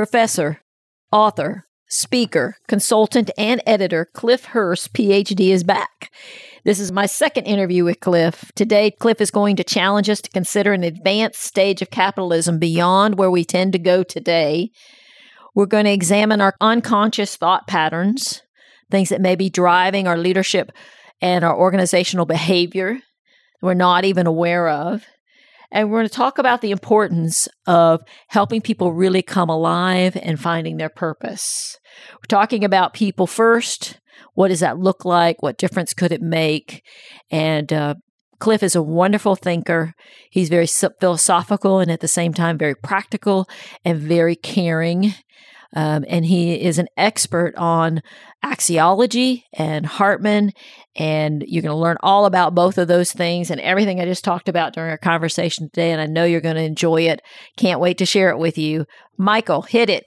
Professor, author, speaker, consultant, and editor Cliff Hurst, PhD, is back. This is my second interview with Cliff. Today, Cliff is going to challenge us to consider an advanced stage of capitalism beyond where we tend to go today. We're going to examine our unconscious thought patterns, things that may be driving our leadership and our organizational behavior we're not even aware of. And we're going to talk about the importance of helping people really come alive and finding their purpose. We're talking about people first. What does that look like? What difference could it make? And uh, Cliff is a wonderful thinker. He's very philosophical and at the same time very practical and very caring. Um, and he is an expert on axiology and Hartman. And you're going to learn all about both of those things and everything I just talked about during our conversation today. And I know you're going to enjoy it. Can't wait to share it with you. Michael, hit it.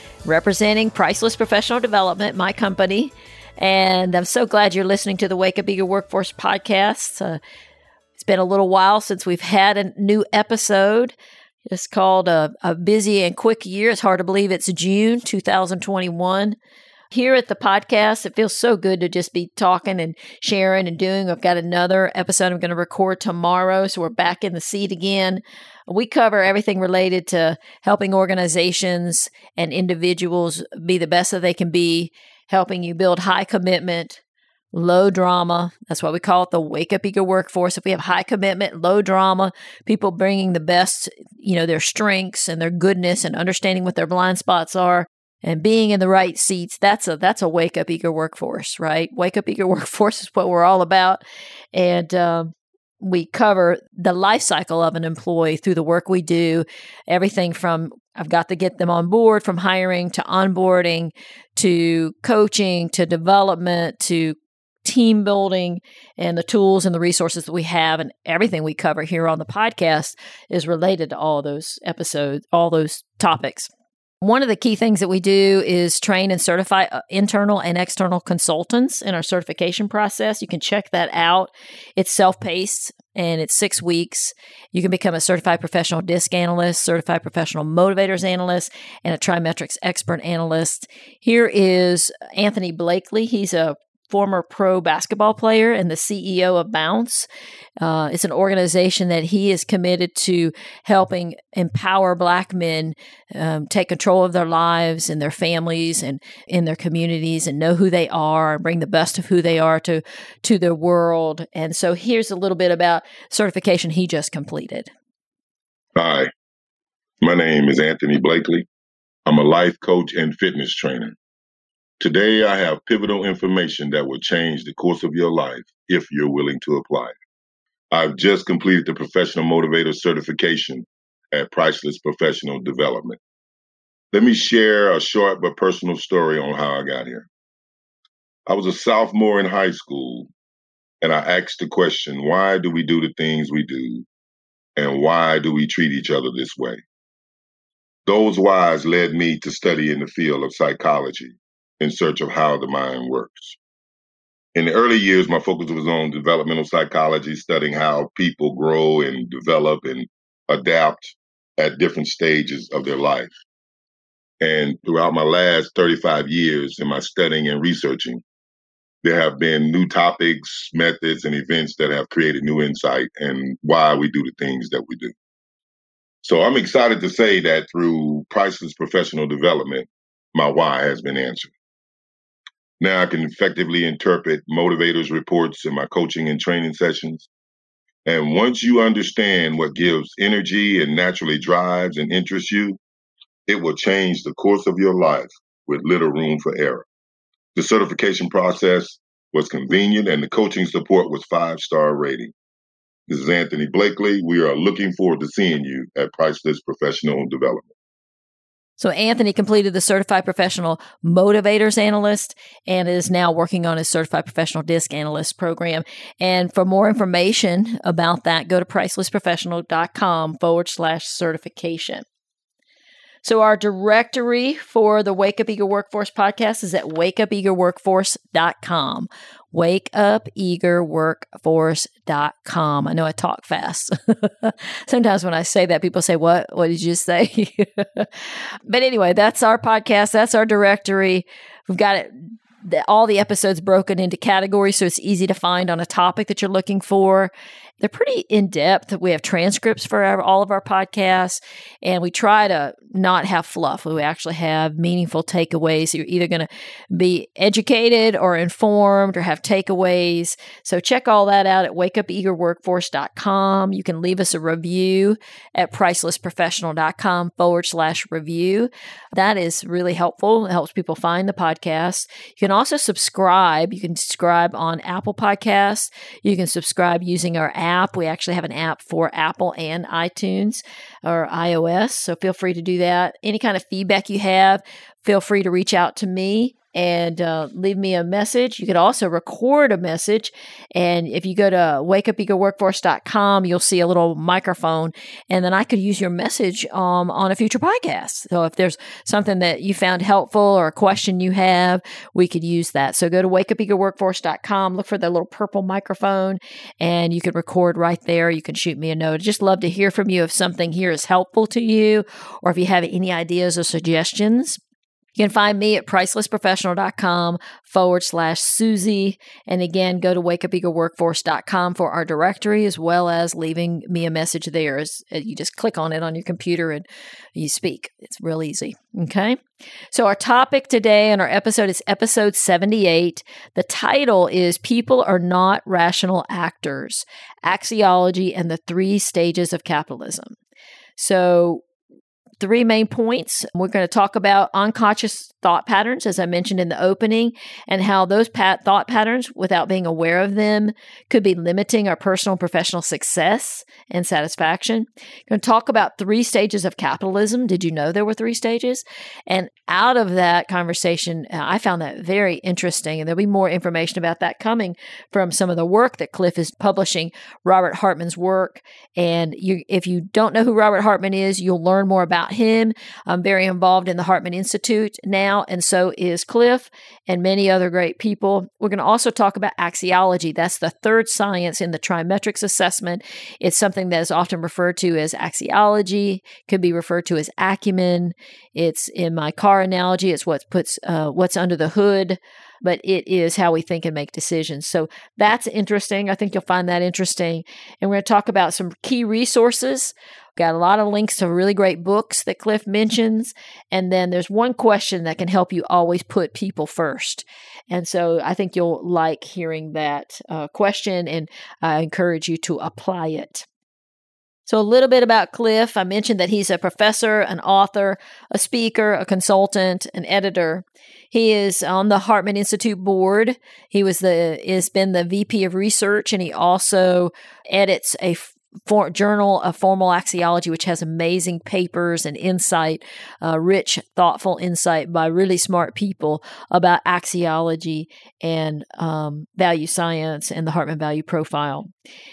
representing Priceless Professional Development, my company. And I'm so glad you're listening to the Wake Up Eager Workforce podcast. Uh, it's been a little while since we've had a new episode. It's called a, a Busy and Quick Year. It's hard to believe it's June 2021 here at the podcast. It feels so good to just be talking and sharing and doing. I've got another episode I'm going to record tomorrow. So we're back in the seat again. We cover everything related to helping organizations and individuals be the best that they can be, helping you build high commitment, low drama. That's why we call it the wake up eager workforce. If we have high commitment, low drama, people bringing the best, you know, their strengths and their goodness and understanding what their blind spots are and being in the right seats that's a that's a wake up eager workforce right wake up eager workforce is what we're all about and um, we cover the life cycle of an employee through the work we do everything from i've got to get them on board from hiring to onboarding to coaching to development to team building and the tools and the resources that we have and everything we cover here on the podcast is related to all those episodes all those topics one of the key things that we do is train and certify uh, internal and external consultants in our certification process. You can check that out. It's self paced and it's six weeks. You can become a certified professional DISC analyst, certified professional motivators analyst, and a TriMetrix expert analyst. Here is Anthony Blakely. He's a former pro basketball player and the CEO of Bounce. Uh, it's an organization that he is committed to helping empower Black men um, take control of their lives and their families and in their communities and know who they are and bring the best of who they are to to their world. And so here's a little bit about certification he just completed. Hi, my name is Anthony Blakely. I'm a life coach and fitness trainer. Today, I have pivotal information that will change the course of your life if you're willing to apply it. I've just completed the Professional Motivator certification at Priceless Professional Development. Let me share a short but personal story on how I got here. I was a sophomore in high school, and I asked the question why do we do the things we do, and why do we treat each other this way? Those whys led me to study in the field of psychology in search of how the mind works. In the early years, my focus was on developmental psychology, studying how people grow and develop and adapt at different stages of their life. And throughout my last 35 years in my studying and researching, there have been new topics, methods, and events that have created new insight and why we do the things that we do. So I'm excited to say that through Priceless Professional Development, my why has been answered. Now I can effectively interpret motivators reports in my coaching and training sessions. And once you understand what gives energy and naturally drives and interests you, it will change the course of your life with little room for error. The certification process was convenient and the coaching support was five star rating. This is Anthony Blakely. We are looking forward to seeing you at Priceless Professional Development. So Anthony completed the Certified Professional Motivators Analyst and is now working on his Certified Professional DISC Analyst program. And for more information about that, go to pricelessprofessional.com forward slash certification. So our directory for the Wake Up Eager Workforce podcast is at wakeupeagerworkforce.com. Wakeupeagerworkforce.com. I know I talk fast. Sometimes when I say that, people say, What? What did you say? but anyway, that's our podcast. That's our directory. We've got it all the episodes broken into categories so it's easy to find on a topic that you're looking for they're pretty in depth. We have transcripts for our, all of our podcasts, and we try to not have fluff. We actually have meaningful takeaways. You're either going to be educated or informed or have takeaways. So check all that out at wakeupeagerworkforce.com. You can leave us a review at pricelessprofessional.com forward slash review. That is really helpful. It helps people find the podcast. You can also subscribe. You can subscribe on Apple Podcasts. You can subscribe using our app app. We actually have an app for Apple and iTunes or iOS. So feel free to do that. Any kind of feedback you have, feel free to reach out to me and uh, leave me a message. You could also record a message. And if you go to wakeupeagerworkforce.com, you'll see a little microphone. And then I could use your message um, on a future podcast. So if there's something that you found helpful or a question you have, we could use that. So go to wakeupeagerworkforce.com, look for the little purple microphone, and you can record right there. You can shoot me a note. I'd just love to hear from you if something here is helpful to you or if you have any ideas or suggestions. You can find me at pricelessprofessional.com forward slash Susie. And again, go to wakeupeagerworkforce.com for our directory as well as leaving me a message there. As uh, you just click on it on your computer and you speak. It's real easy. Okay. So our topic today and our episode is episode 78. The title is People Are Not Rational Actors, Axiology and the Three Stages of Capitalism. So three main points. We're going to talk about unconscious thought patterns, as I mentioned in the opening, and how those pat- thought patterns, without being aware of them, could be limiting our personal and professional success and satisfaction. I'm going to talk about three stages of capitalism. Did you know there were three stages? And out of that conversation, uh, I found that very interesting, and there'll be more information about that coming from some of the work that Cliff is publishing, Robert Hartman's work. And you, if you don't know who Robert Hartman is, you'll learn more about him. I'm very involved in the Hartman Institute now now, and so is Cliff and many other great people. We're going to also talk about axiology. That's the third science in the TriMetrix assessment. It's something that is often referred to as axiology, could be referred to as acumen. It's in my car analogy, it's what puts uh, what's under the hood but it is how we think and make decisions. So that's interesting. I think you'll find that interesting. And we're going to talk about some key resources Got a lot of links to really great books that Cliff mentions. And then there's one question that can help you always put people first. And so I think you'll like hearing that uh, question, and I encourage you to apply it. So, a little bit about Cliff. I mentioned that he's a professor, an author, a speaker, a consultant, an editor. He is on the Hartman Institute board. He was the has been the VP of research, and he also edits a for, journal of formal axiology, which has amazing papers and insight, uh, rich, thoughtful insight by really smart people about axiology and um, value science and the Hartman Value Profile.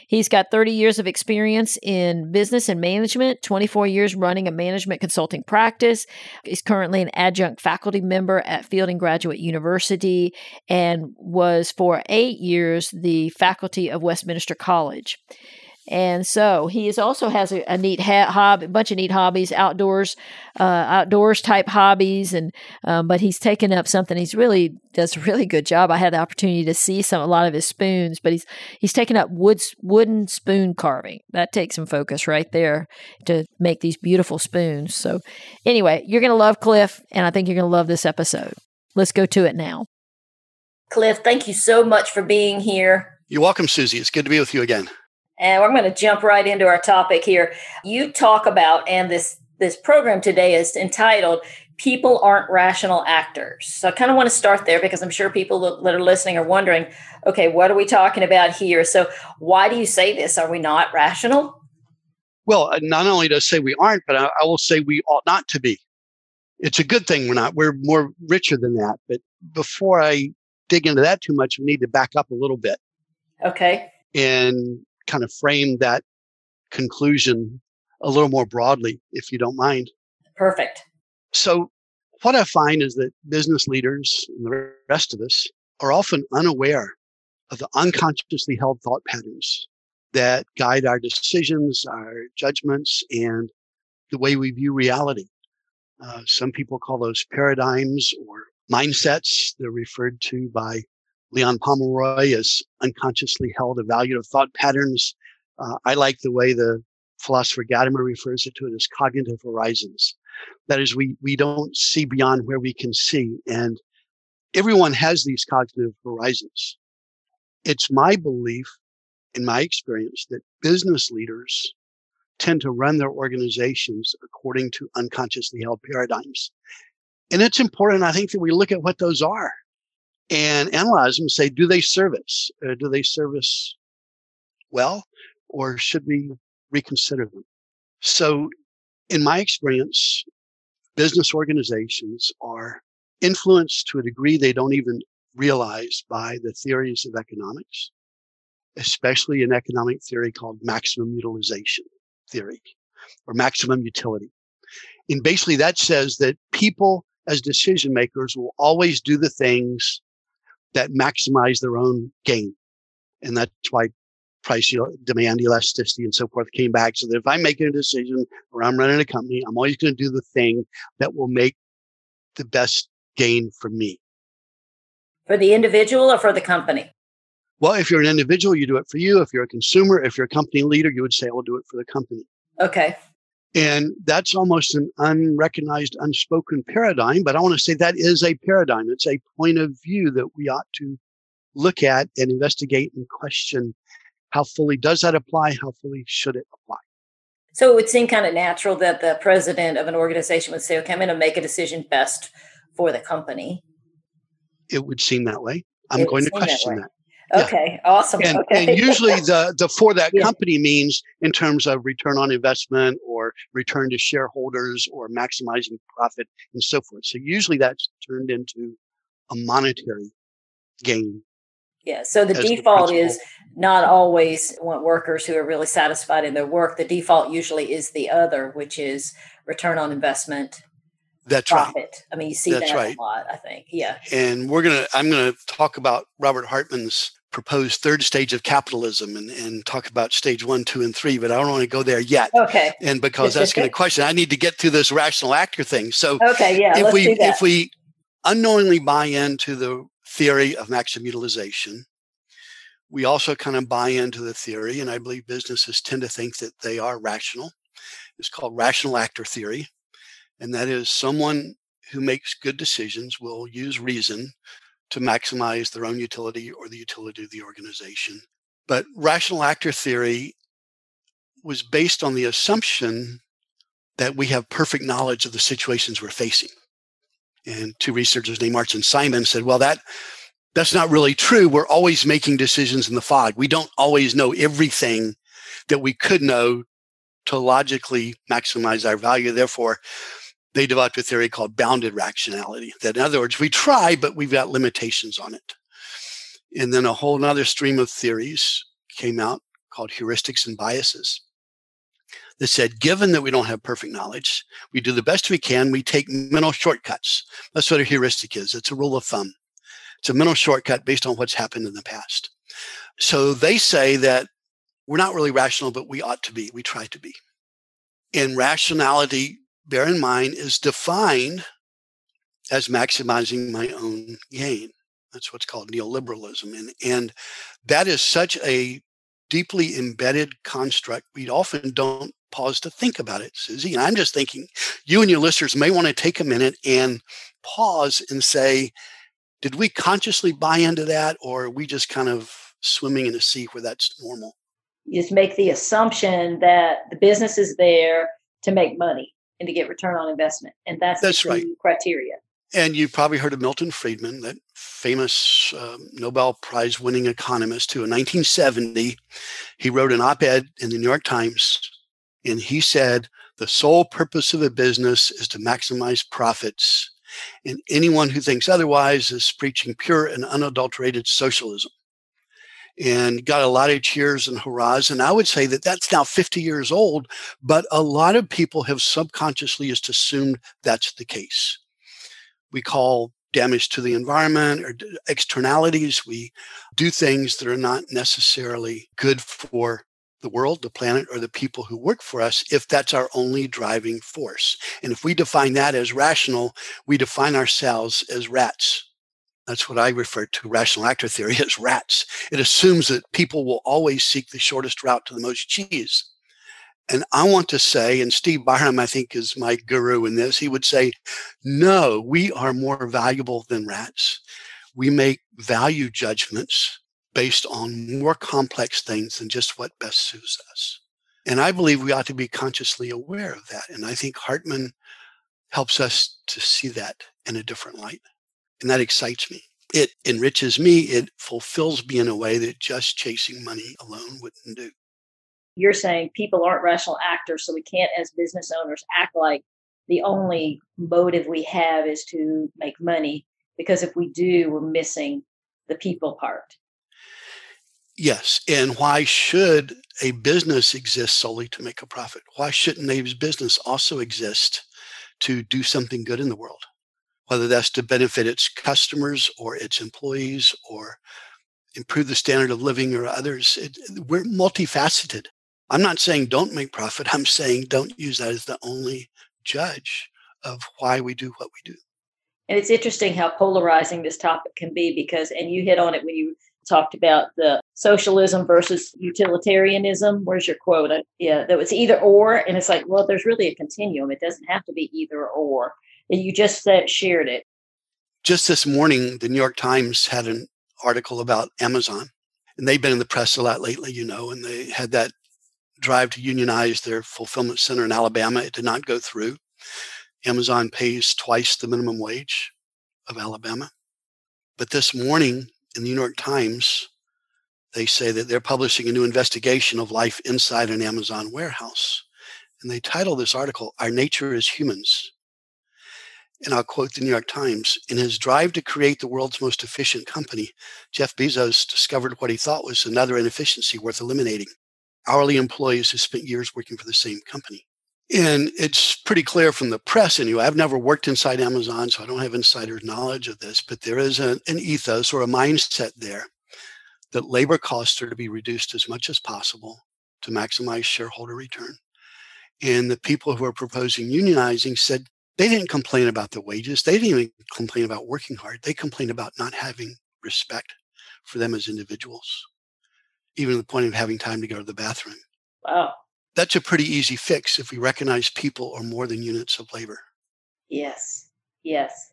He's got 30 years of experience in business and management, 24 years running a management consulting practice. He's currently an adjunct faculty member at Fielding Graduate University and was for eight years the faculty of Westminster College. And so he is also has a, a neat ha- hobby, a bunch of neat hobbies, outdoors, uh, outdoors type hobbies, and um, but he's taken up something. He's really does a really good job. I had the opportunity to see some a lot of his spoons, but he's he's taken up woods wooden spoon carving. That takes some focus right there to make these beautiful spoons. So anyway, you're gonna love Cliff, and I think you're gonna love this episode. Let's go to it now. Cliff, thank you so much for being here. You're welcome, Susie. It's good to be with you again. And we're going to jump right into our topic here. You talk about, and this this program today is entitled "People Aren't Rational Actors." So I kind of want to start there because I'm sure people that are listening are wondering, okay, what are we talking about here? So why do you say this? Are we not rational? Well, uh, not only to say we aren't, but I, I will say we ought not to be. it's a good thing we're not. We're more richer than that. But before I dig into that too much, we need to back up a little bit. Okay. And kind of frame that conclusion a little more broadly, if you don't mind. Perfect. So, what I find is that business leaders and the rest of us are often unaware of the unconsciously held thought patterns that guide our decisions, our judgments, and the way we view reality. Uh, some people call those paradigms or mindsets. They're referred to by Leon Pomeroy as unconsciously held evaluative thought patterns. Uh, I like the way the philosopher Gadamer refers it to it as cognitive horizons. That is, we, we don't see beyond where we can see. And everyone has these cognitive horizons. It's my belief, in my experience, that business leaders tend to run their organizations according to unconsciously held paradigms. And it's important, I think, that we look at what those are and analyze them and say, do they service? Uh, do they service well? Or should we reconsider them? So, in my experience, business organizations are influenced to a degree they don't even realize by the theories of economics, especially an economic theory called maximum utilization theory or maximum utility. And basically that says that people as decision makers will always do the things that maximize their own gain. And that's why price demand elasticity and so forth came back. So that if I'm making a decision or I'm running a company, I'm always going to do the thing that will make the best gain for me. For the individual or for the company? Well, if you're an individual, you do it for you. If you're a consumer, if you're a company leader, you would say, I'll do it for the company. Okay. And that's almost an unrecognized, unspoken paradigm. But I want to say that is a paradigm. It's a point of view that we ought to look at and investigate and question how fully does that apply? How fully should it apply? So it would seem kind of natural that the president of an organization would say, okay, I'm going to make a decision best for the company. It would seem that way. I'm going to question that. that. Okay, yeah. awesome. And, okay. and usually the the for that yeah. company means in terms of return on investment or return to shareholders or maximizing profit and so forth. So usually that's turned into a monetary gain. Yeah. So the default the is not always want workers who are really satisfied in their work. The default usually is the other, which is return on investment that's profit. right. I mean, you see That's that right. a lot, I think. Yeah. And we're going to, I'm going to talk about Robert Hartman's proposed third stage of capitalism and, and talk about stage one, two, and three, but I don't want to go there yet. Okay. And because that's going to question, I need to get through this rational actor thing. So okay, yeah, if we if we unknowingly buy into the theory of maximum utilization, we also kind of buy into the theory, and I believe businesses tend to think that they are rational. It's called rational actor theory. And that is someone who makes good decisions will use reason to maximize their own utility or the utility of the organization. But rational actor theory was based on the assumption that we have perfect knowledge of the situations we're facing. And two researchers named March and Simon said, well, that that's not really true. We're always making decisions in the fog. We don't always know everything that we could know to logically maximize our value. Therefore, they developed a theory called bounded rationality. That in other words, we try, but we've got limitations on it. And then a whole other stream of theories came out called heuristics and biases that said, given that we don't have perfect knowledge, we do the best we can. We take mental shortcuts. That's what a heuristic is. It's a rule of thumb. It's a mental shortcut based on what's happened in the past. So they say that we're not really rational, but we ought to be. We try to be. And rationality bear in mind, is defined as maximizing my own gain. That's what's called neoliberalism. And, and that is such a deeply embedded construct. We often don't pause to think about it, Susie. And I'm just thinking you and your listeners may want to take a minute and pause and say, did we consciously buy into that or are we just kind of swimming in a sea where that's normal? You just make the assumption that the business is there to make money and to get return on investment. And that's, that's the right. criteria. And you've probably heard of Milton Friedman, that famous um, Nobel Prize winning economist who in 1970, he wrote an op ed in the New York Times and he said, The sole purpose of a business is to maximize profits, and anyone who thinks otherwise is preaching pure and unadulterated socialism. And got a lot of cheers and hurrahs. And I would say that that's now 50 years old, but a lot of people have subconsciously just assumed that's the case. We call damage to the environment or externalities. We do things that are not necessarily good for the world, the planet, or the people who work for us if that's our only driving force. And if we define that as rational, we define ourselves as rats. That's what I refer to rational actor theory as rats. It assumes that people will always seek the shortest route to the most cheese. And I want to say, and Steve Byrum, I think, is my guru in this, he would say, no, we are more valuable than rats. We make value judgments based on more complex things than just what best suits us. And I believe we ought to be consciously aware of that. And I think Hartman helps us to see that in a different light. And that excites me. It enriches me. It fulfills me in a way that just chasing money alone wouldn't do. You're saying people aren't rational actors, so we can't, as business owners, act like the only motive we have is to make money. Because if we do, we're missing the people part. Yes. And why should a business exist solely to make a profit? Why shouldn't a business also exist to do something good in the world? Whether that's to benefit its customers or its employees or improve the standard of living or others. It, we're multifaceted. I'm not saying don't make profit. I'm saying don't use that as the only judge of why we do what we do. And it's interesting how polarizing this topic can be because, and you hit on it when you talked about the socialism versus utilitarianism. Where's your quote? Uh, yeah, that was either or. And it's like, well, there's really a continuum. It doesn't have to be either or. And you just said, shared it. Just this morning, the New York Times had an article about Amazon. And they've been in the press a lot lately, you know, and they had that drive to unionize their fulfillment center in Alabama. It did not go through. Amazon pays twice the minimum wage of Alabama. But this morning, in the New York Times, they say that they're publishing a new investigation of life inside an Amazon warehouse. And they title this article, Our Nature as Humans. And I'll quote the New York Times In his drive to create the world's most efficient company, Jeff Bezos discovered what he thought was another inefficiency worth eliminating hourly employees who spent years working for the same company. And it's pretty clear from the press anyway. I've never worked inside Amazon, so I don't have insider knowledge of this, but there is a, an ethos or a mindset there that labor costs are to be reduced as much as possible to maximize shareholder return. And the people who are proposing unionizing said they didn't complain about the wages. They didn't even complain about working hard. They complained about not having respect for them as individuals, even to the point of having time to go to the bathroom. Wow that's a pretty easy fix if we recognize people are more than units of labor. Yes, yes.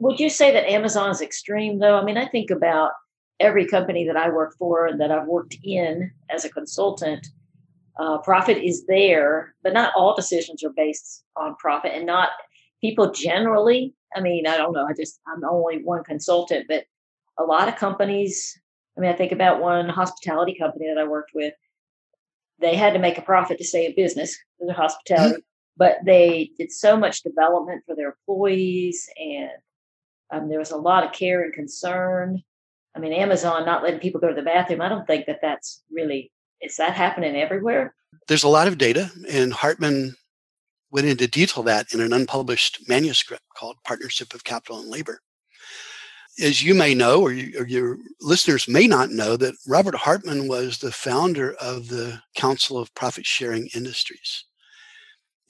Would you say that Amazon is extreme, though? I mean, I think about every company that I work for and that I've worked in as a consultant. Uh, profit is there, but not all decisions are based on profit, and not people generally. I mean, I don't know. I just I'm only one consultant, but a lot of companies. I mean, I think about one hospitality company that I worked with they had to make a profit to stay in business for their hospitality, mm-hmm. but they did so much development for their employees, and um, there was a lot of care and concern. I mean, Amazon not letting people go to the bathroom. I don't think that that's really is that happening everywhere. There's a lot of data, and Hartman went into detail that in an unpublished manuscript called Partnership of Capital and Labor as you may know, or, you, or, your listeners may not know, that Robert Hartman was the founder of the Council of Profit Sharing Industries.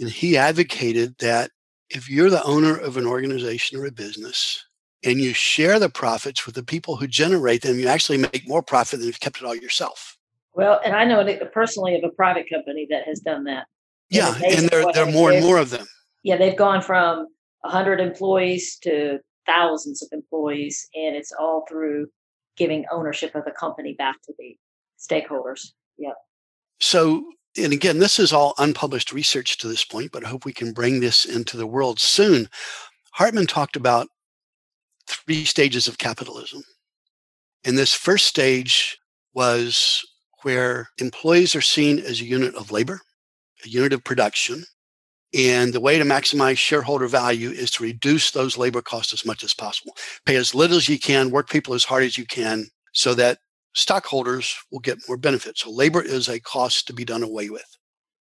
And he advocated that if you're the owner of an organization or a business and you share the profits with the people who generate them, you actually make more profit than if you kept it all yourself. Well, and I know personally of a private company that has done that. Yeah, and there, there are more and more of them. Yeah, they've gone from 100 employees to thousands of employees, and it's all through giving ownership of the company back to the stakeholders. Yep. So, and again, this is all unpublished research to this point, but I hope we can bring this into the world soon. Hartman talked about three stages of capitalism. And this first stage was where employees are seen as a unit of labor, a unit of production, And the way to maximize shareholder value is to reduce those labor costs as much as possible. Pay as little as you can, work people as hard as you can so that stockholders will get more benefits. So labor is a cost to be done away with.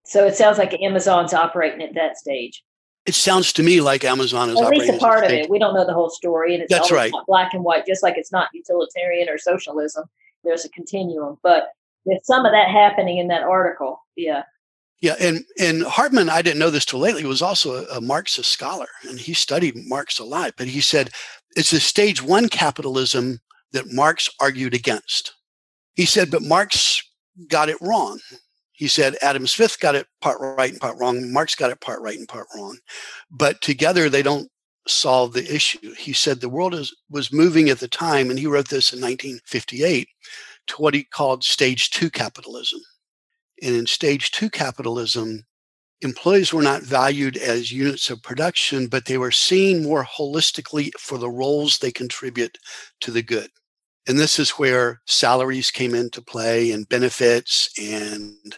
So it sounds like Amazon's operating at that stage. It sounds to me like Amazon is at least a part of it. We don't know the whole story, and it's that's right. black and white, just like it's not utilitarian or socialism. There's a continuum, but there's some of that happening in that article. Yeah. Yeah, and and Hartman, I didn't know this till lately, was also a, a Marxist scholar, and he studied Marx a lot. But he said it's a stage one capitalism that Marx argued against. He said, but Marx got it wrong. He said Adam Smith got it part right and part wrong. Marx got it part right and part wrong. But together they don't solve the issue. He said the world is, was moving at the time, and he wrote this in 1958, to what he called stage two capitalism. And in stage two capitalism, employees were not valued as units of production, but they were seen more holistically for the roles they contribute to the good. And this is where salaries came into play and benefits and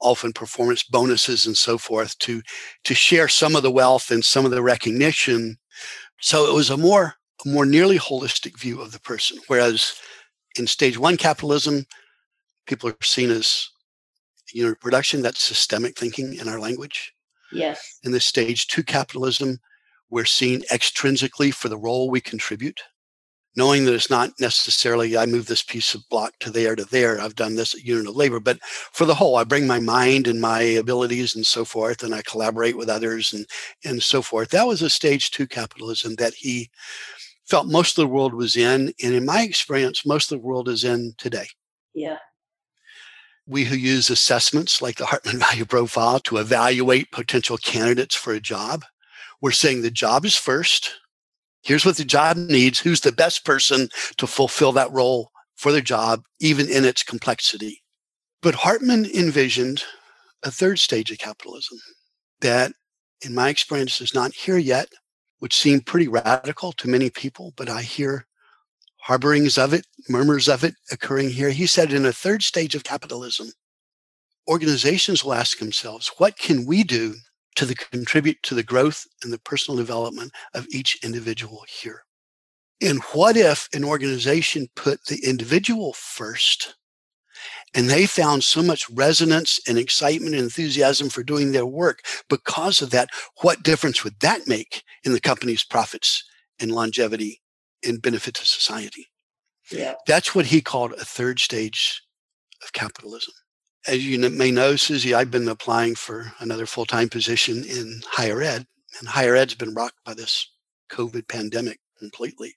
often performance bonuses and so forth to, to share some of the wealth and some of the recognition. So it was a more, more nearly holistic view of the person. Whereas in stage one capitalism, people are seen as unit of production. That's systemic thinking in our language. Yes. In this stage two capitalism, we're seen extrinsically for the role we contribute knowing that it's not necessarily I move this piece of block to there to there. I've done this unit of labor, but for the whole, I bring my mind and my abilities and so forth, and I collaborate with others and and so forth. That was a stage two capitalism that he felt most of the world was in, and in my experience, most of the world is in today. Yeah. We who use assessments like the Hartman Value Profile to evaluate potential candidates for a job, we're saying the job is first Here's what the job needs. Who's the best person to fulfill that role for the job, even in its complexity? But Hartman envisioned a third stage of capitalism that, in my experience, is not here yet, which seemed pretty radical to many people, but I hear harborings of it, murmurs of it occurring here. He said in a third stage of capitalism, organizations will ask themselves, what can we do to the, contribute to the growth and the personal development of each individual here. And what if an organization put the individual first and they found so much resonance and excitement and enthusiasm for doing their work because of that? What difference would that make in the company's profits and longevity and benefit to society? Yeah. That's what he called a third stage of capitalism as you may know, Susie, I've been applying for another full time position in higher ed, and higher ed's been rocked by this COVID pandemic completely.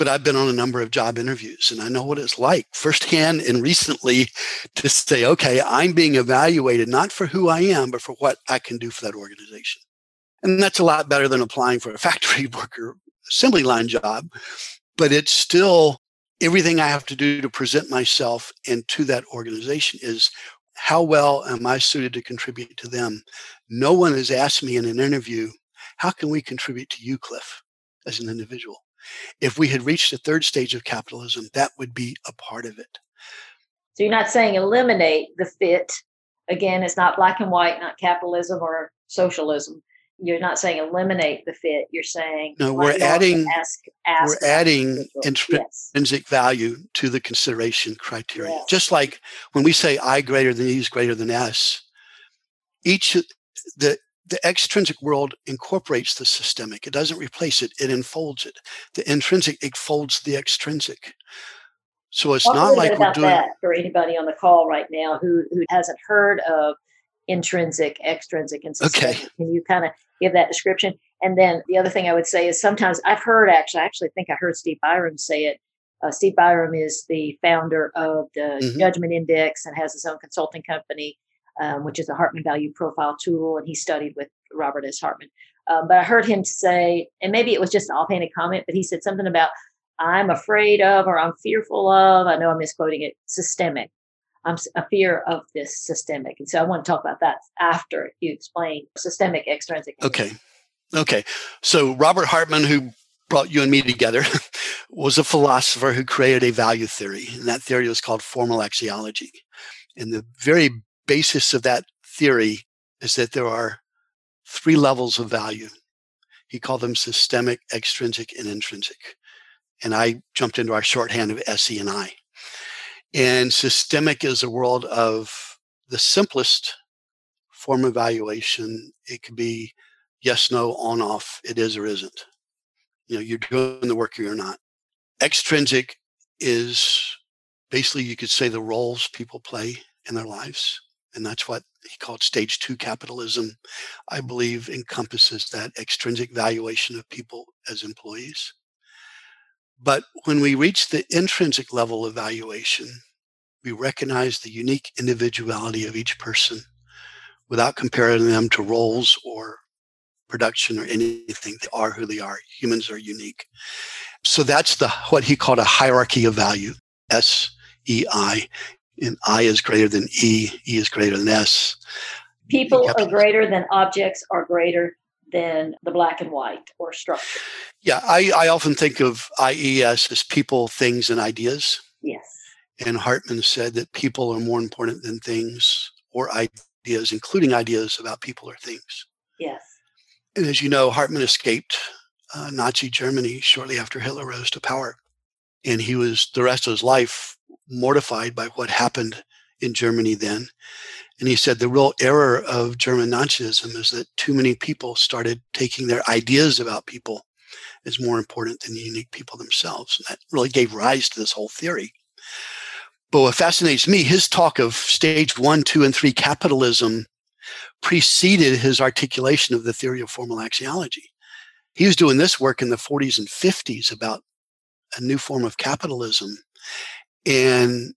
But I've been on a number of job interviews and I know what it's like firsthand and recently to say, okay, I'm being evaluated not for who I am, but for what I can do for that organization. And that's a lot better than applying for a factory worker assembly line job, but it's still everything I have to do to present myself and to that organization is how well am I suited to contribute to them? No one has asked me in an interview, how can we contribute to you, Cliff, as an individual? If we had reached the third stage of capitalism, that would be a part of it. So you're not saying eliminate the fit. Again, it's not black and white, not capitalism or socialism you're not saying eliminate the fit. You're saying no. We're adding ask, ask we're adding intrinsic yes. value to the consideration criteria. Yes. Just like when we say I greater than E is greater than S, each the the extrinsic world incorporates the systemic. It doesn't replace it. It enfolds it. The intrinsic it folds the extrinsic. So it's Talk not like we're doing that for anybody on the call right now who who hasn't heard of intrinsic, extrinsic, and systemic. Okay. Can you kind of give that description? And then the other thing I would say is sometimes I've heard actually, I actually think I heard Steve Byrum say it. Uh, Steve Byrum is the founder of the mm-hmm. Judgment Index and has his own consulting company, um, which is a Hartman Value Profile tool, and he studied with Robert S. Hartman. Um, but I heard him say, and maybe it was just an offhanded comment, but he said something about I'm afraid of or I'm fearful of. I know I'm misquoting it. Systemic I'm a fear of this systemic. And so I want to talk about that after you explain systemic extrinsic. Okay. Okay. So Robert Hartman, who brought you and me together, was a philosopher who created a value theory. And that theory was called formal axiology. And the very basis of that theory is that there are three levels of value. He called them systemic, extrinsic, and intrinsic. And I jumped into our shorthand of SE and I. And systemic is a world of the simplest form of valuation. It could be yes, no, on, off, it is or isn't. You know, you're doing the work or you're not. Extrinsic is basically, you could say, the roles people play in their lives. And that's what he called stage two capitalism, I mm-hmm. believe encompasses that extrinsic valuation of people as employees. But when we reach the intrinsic level of valuation, we recognize the unique individuality of each person without comparing them to roles or production or anything. They are who they are. Humans are unique. So that's the what he called a hierarchy of value. S E I. And I is greater than E, E is greater than S. People are greater than objects are greater than the black and white or structure. Yeah, I, I often think of IES as people, things, and ideas. Yes. And Hartman said that people are more important than things or ideas, including ideas about people or things. Yes. And as you know, Hartman escaped uh, Nazi Germany shortly after Hitler rose to power. And he was the rest of his life mortified by what happened in Germany then. And he said the real error of German Nazism is that too many people started taking their ideas about people as more important than the unique people themselves. And that really gave rise to this whole theory. But what fascinates me, his talk of stage one, two, and three capitalism preceded his articulation of the theory of formal axiology. He was doing this work in the 40s and 50s about a new form of capitalism. And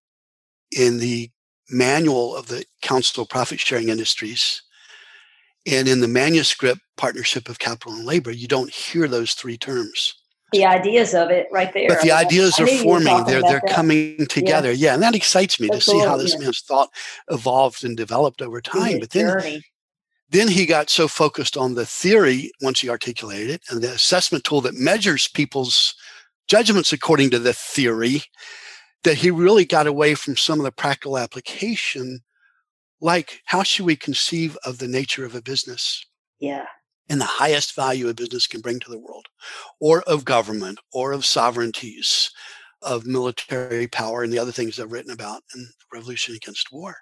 in the manual of the Council of Profit Sharing Industries and in the manuscript Partnership of Capital and Labor, you don't hear those three terms. The ideas of it right there. But the I ideas are forming, they're, they're coming together. Yeah. yeah. and that excites me That's to see cool, how this yeah. man's thought evolved and developed over time. But then, journey. then he got so focused on the theory once he articulated it and the assessment tool that measures people's judgments according to the theory that he really got away from some of the practical application, like how should we conceive of the nature of a business? Yeah. And the highest value a business can bring to the world, or of government, or of sovereignties, of military power, and the other things I've written about in Revolution Against War.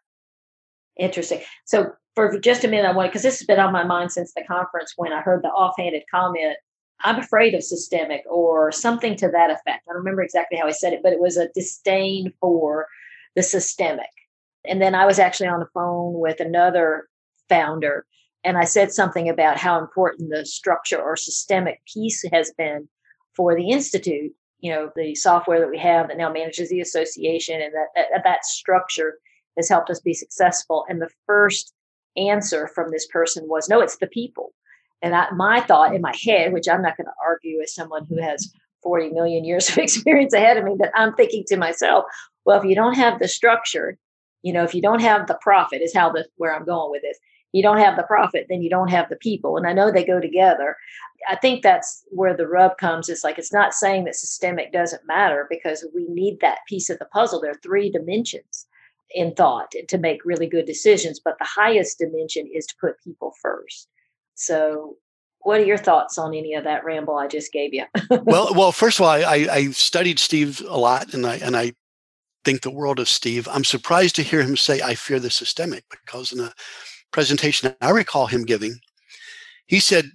Interesting. So, for just a minute, I want because this has been on my mind since the conference when I heard the offhanded comment I'm afraid of systemic or something to that effect. I don't remember exactly how I said it, but it was a disdain for the systemic. And then I was actually on the phone with another founder and I said something about how important the structure or systemic piece has been for the institute. You know, the software that we have that now manages the association, and that, that that structure has helped us be successful. And the first answer from this person was, "No, it's the people." And I, my thought in my head, which I'm not going to argue as someone who has 40 million years of experience ahead of me, but I'm thinking to myself, well, if you don't have the structure, you know, if you don't have the profit, is how the where I'm going with this. You don't have the profit, then you don't have the people. And I know they go together. I think that's where the rub comes. It's like it's not saying that systemic doesn't matter because we need that piece of the puzzle. There are three dimensions in thought to make really good decisions, but the highest dimension is to put people first. So, what are your thoughts on any of that ramble I just gave you? well, well, first of all, I, I studied Steve a lot, and I and I think the world of Steve. I'm surprised to hear him say, "I fear the systemic," because in a presentation I recall him giving, he said,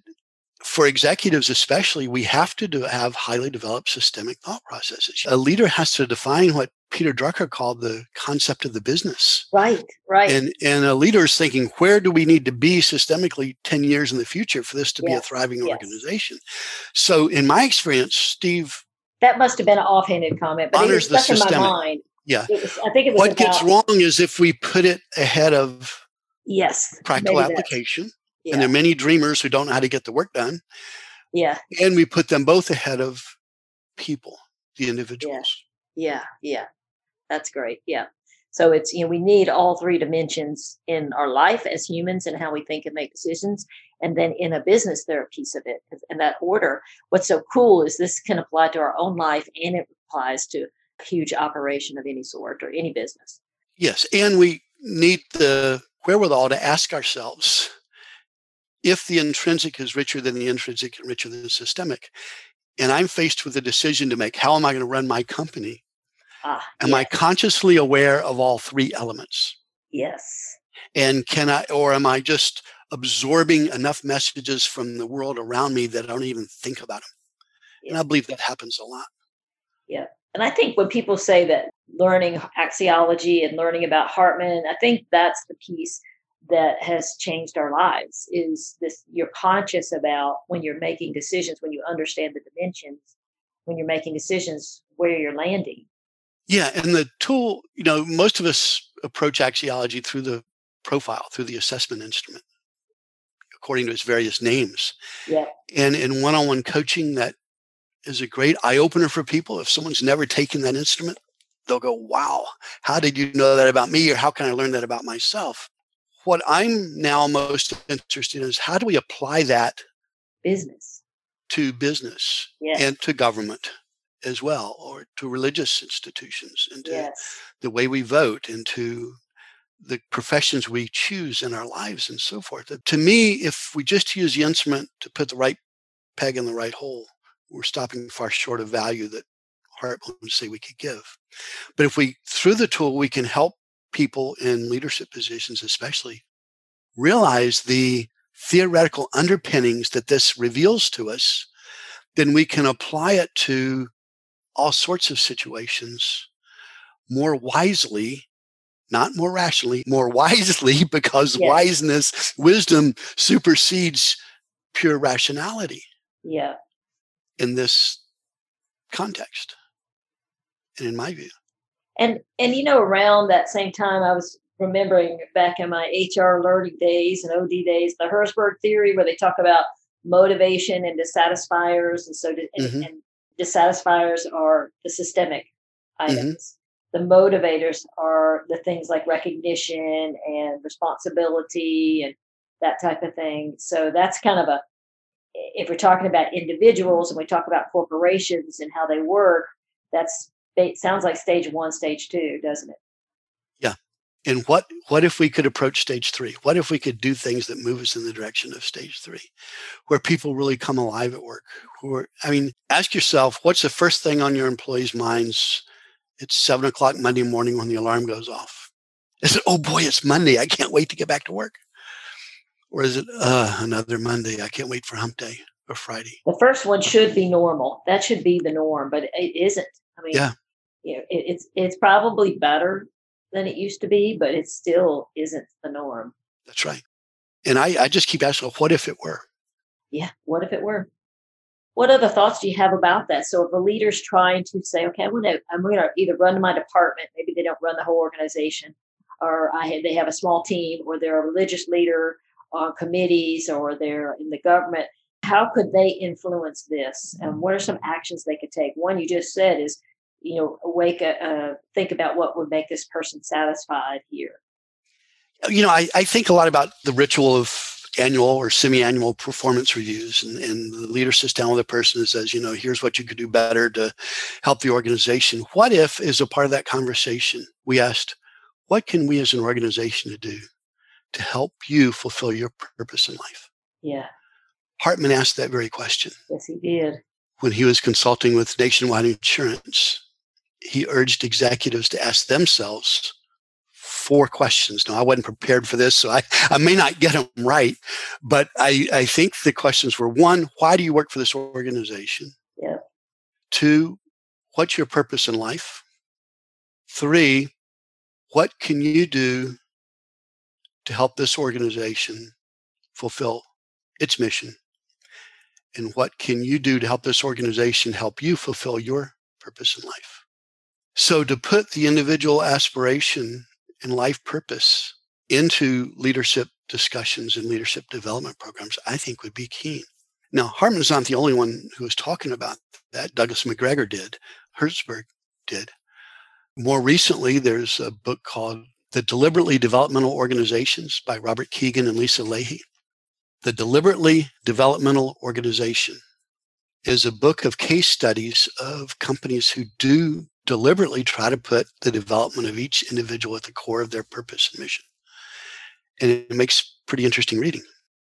for executives especially, we have to do, have highly developed systemic thought processes. A leader has to define what Peter Drucker called the concept of the business. Right, right. And and a leader is thinking, where do we need to be systemically 10 years in the future for this to yes, be a thriving yes. organization? So in my experience, Steve That must have been an offhanded comment, but honors it was stuck in my mind. Yeah. Was, I think it was what about, gets wrong is if we put it ahead of yes practical application. Yeah. And there are many dreamers who don't know how to get the work done. Yeah. And we put them both ahead of people, the individuals. Yeah. Yeah. yeah. That's great. Yeah. So it's, you know, we need all three dimensions in our life as humans and how we think and make decisions. And then in a business, they're a piece of it. And that order, what's so cool is this can apply to our own life and it applies to a huge operation of any sort or any business. Yes. And we need the wherewithal to ask ourselves if the intrinsic is richer than the intrinsic and richer than the systemic, and I'm faced with a decision to make, how am I going to run my company? Ah, am I consciously aware of all three elements? Yes. And can I, or am I just absorbing enough messages from the world around me that I don't even think about them? Yeah. And I believe that happens a lot. Yeah. And I think when people say that learning axiology and learning about Hartman, I think that's the piece that has changed our lives is this you're conscious about when you're making decisions, when you understand the dimensions, when you're making decisions where you're landing. Yeah. And the tool, you know, most of us approach axiology through the profile, through the assessment instrument, according to its various names. Yeah. And in one on one coaching, that is a great eye opener for people. If someone's never taken that instrument, they'll go, wow, how did you know that about me? Or how can I learn that about myself? What I'm now most interested in is how do we apply that business to business yes. and to government as well, or to religious institutions and to yes. the way we vote and to the professions we choose in our lives and so forth. To me, if we just use the instrument to put the right peg in the right hole, we're stopping far short of value that Hart would say we could give. But if we, through the tool, we can help people in leadership positions, especially, realize the theoretical underpinnings that this reveals to us, then we can apply it to all sorts of situations more wisely, not more rationally, more wisely, because yes. wiseness, wisdom supersedes pure rationality. Yeah. In this context and in my view. And and you know, around that same time, I was remembering back in my HR learning days and OD days, the Herzberg theory, where they talk about motivation and dissatisfiers, and so and, mm-hmm. and dissatisfiers are the systemic mm-hmm. items. Mm-hmm. The motivators are the things like recognition and responsibility and that type of thing. So that's kind of a if we're talking about individuals and we talk about corporations and how they work, that's it sounds like stage one, stage two, doesn't it? Yeah. And what what if we could approach stage three? What if we could do things that move us in the direction of stage three, where people really come alive at work? Who are, I mean, ask yourself, what's the first thing on your employees' minds? It's seven o'clock Monday morning when the alarm goes off. Is it, oh boy, it's Monday. I can't wait to get back to work. Or is it uh, another Monday? I can't wait for hump day or Friday. The first one should be normal. That should be the norm, but it isn't. I mean, yeah you know, it, it's it's probably better than it used to be, but it still isn't the norm. That's right. And I, I just keep asking, what if it were? Yeah, what if it were? What other thoughts do you have about that? So if a leader's trying to say, okay, I'm gonna I'm gonna either run my department, maybe they don't run the whole organization, or I have, they have a small team, or they're a religious leader on committees, or they're in the government. How could they influence this? And what are some actions they could take? One you just said is you know, awake, uh, think about what would make this person satisfied here? You know, I, I think a lot about the ritual of annual or semi-annual performance reviews and, and the leader sits down with a person and says you know here's what you could do better to help the organization. What if as a part of that conversation we asked what can we as an organization to do to help you fulfill your purpose in life? Yeah. Hartman asked that very question. Yes he did. When he was consulting with nationwide insurance he urged executives to ask themselves four questions. Now, I wasn't prepared for this, so I, I may not get them right, but I, I think the questions were one, why do you work for this organization? Yeah. Two, what's your purpose in life? Three, what can you do to help this organization fulfill its mission? And what can you do to help this organization help you fulfill your purpose in life? So to put the individual aspiration and life purpose into leadership discussions and leadership development programs, I think would be key. Now, Hartman's not the only one who was talking about that. Douglas McGregor did, Herzberg did. More recently, there's a book called The Deliberately Developmental Organizations by Robert Kegan and Lisa Lahey. The Deliberately Developmental Organization is a book of case studies of companies who do deliberately try to put the development of each individual at the core of their purpose and mission. And it makes pretty interesting reading.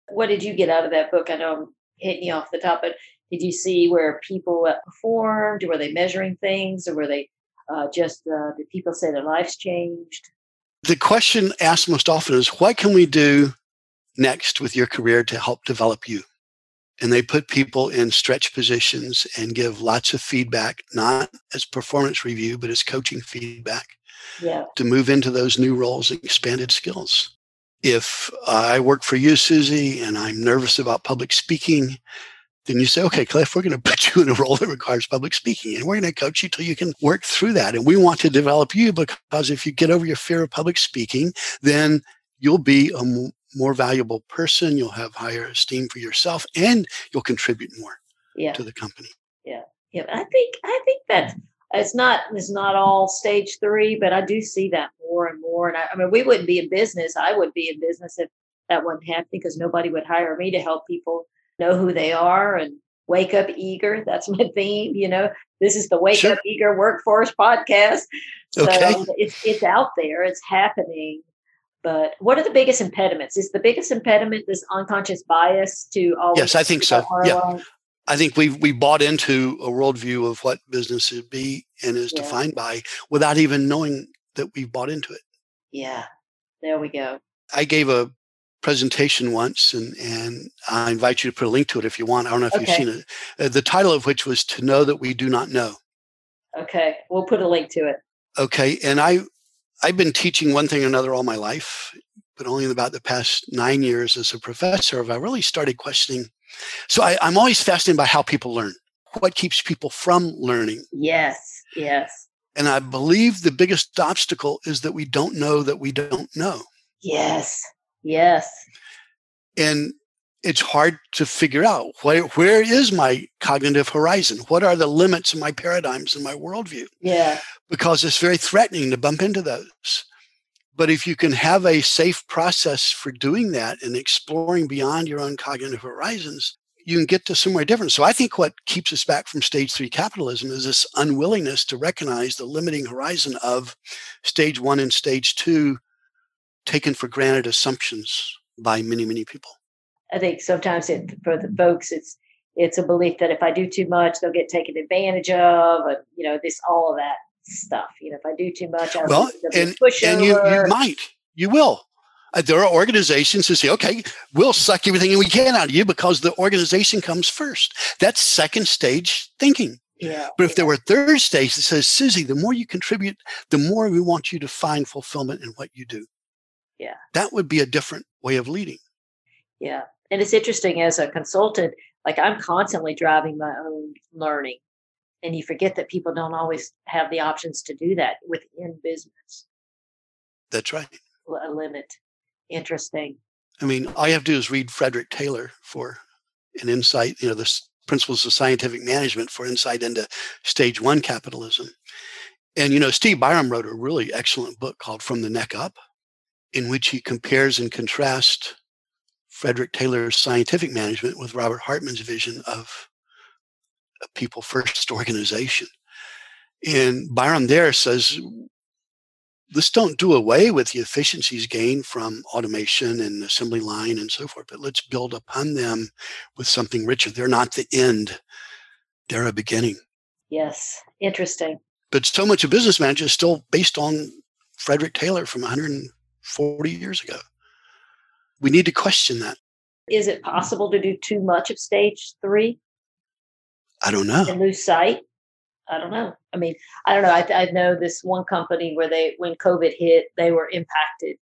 what did you get out of that book? I know I'm hitting you off the top, but did you see where people performed? Were they measuring things, or were they uh, just uh, did people say their lives changed? The question asked most often is, "What can we do next with your career to help develop you?" And they put people in stretch positions and give lots of feedback, not as performance review, but as coaching feedback yeah. to move into those new roles and expanded skills. If I work for you, Suzie, and I'm nervous about public speaking, then you say, okay, Cliff, we're going to put you in a role that requires public speaking and we're going to coach you till you can work through that. And we want to develop you because if you get over your fear of public speaking, then you'll be a more valuable person. You'll have higher esteem for yourself and you'll contribute more yeah. to the company. Yeah. Yeah. I think, I think that it's not, it's not all stage three, but I do see that more and more. And I, I mean, we wouldn't be in business. I would be in business if that wasn't happening because nobody would hire me to help people know who they are and wake up eager. That's my theme. You know, this is the Wake sure. Up Eager Workforce podcast. So okay. Um, it's it's out there. It's happening. But what are the biggest impediments? Is the biggest impediment this unconscious bias to all? Yes, I think so. Yeah. I think we we bought into a worldview of what business should be and is yeah. defined by without even knowing that we bought into it. Yeah, there we go. I gave a presentation once, and and I invite you to put a link to it if you want. I don't know if okay. you've seen it. Uh, the title of which was "To Know That We Do Not Know." Okay, we'll put a link to it. Okay, and I I've been teaching one thing or another all my life, but only in about the past nine years as a professor have I really started questioning. So I, I'm always fascinated by how people learn. What keeps people from learning? Yes, yes. And I believe the biggest obstacle is that we don't know that we don't know. Yes. Yes. And it's hard to figure out where, where is my cognitive horizon? What are the limits of my paradigms and my worldview? Yeah. Because it's very threatening to bump into those. But if you can have a safe process for doing that and exploring beyond your own cognitive horizons, you can get to somewhere different. So I think what keeps us back from stage three capitalism is this unwillingness to recognize the limiting horizon of stage one and stage two taken for granted assumptions by many, many people. I think sometimes it, for the folks, it's it's a belief that if I do too much, they'll get taken advantage of, and you know this all of that stuff. You know, if I do too much, I'll well, and, and you, you might, you will. Uh, there are organizations who say, okay, we'll suck everything we can out of you because the organization comes first. That's second stage thinking. Yeah. But if there were third stage that says, Suzie, the more you contribute, the more we want you to find fulfillment in what you do. Yeah. That would be a different way of leading. Yeah. And it's interesting as a consultant, like I'm constantly driving my own learning. And you forget that people don't always have the options to do that within business. That's right. A limit. Interesting. I mean, all you have to do is read Frederick Taylor for an insight, you know, the principles of scientific management for insight into stage one capitalism. And, you know, Steve Byrum wrote a really excellent book called From the Neck Up in which he compares and contrasts Frederick Taylor's scientific management with Robert Hartman's vision of a people first organization. And Byrum there says, let's don't do away with the efficiencies gained from automation and assembly line and so forth, but let's build upon them with something richer. They're not the end, they're a beginning. Yes, interesting. But so much of business management is still based on Frederick Taylor from 140 years ago. We need to question that. Is it possible to do too much of stage three? I don't know. And lose sight? I don't know. I mean, I don't know. I, I know this one company where they, when COVID hit, they were impacted.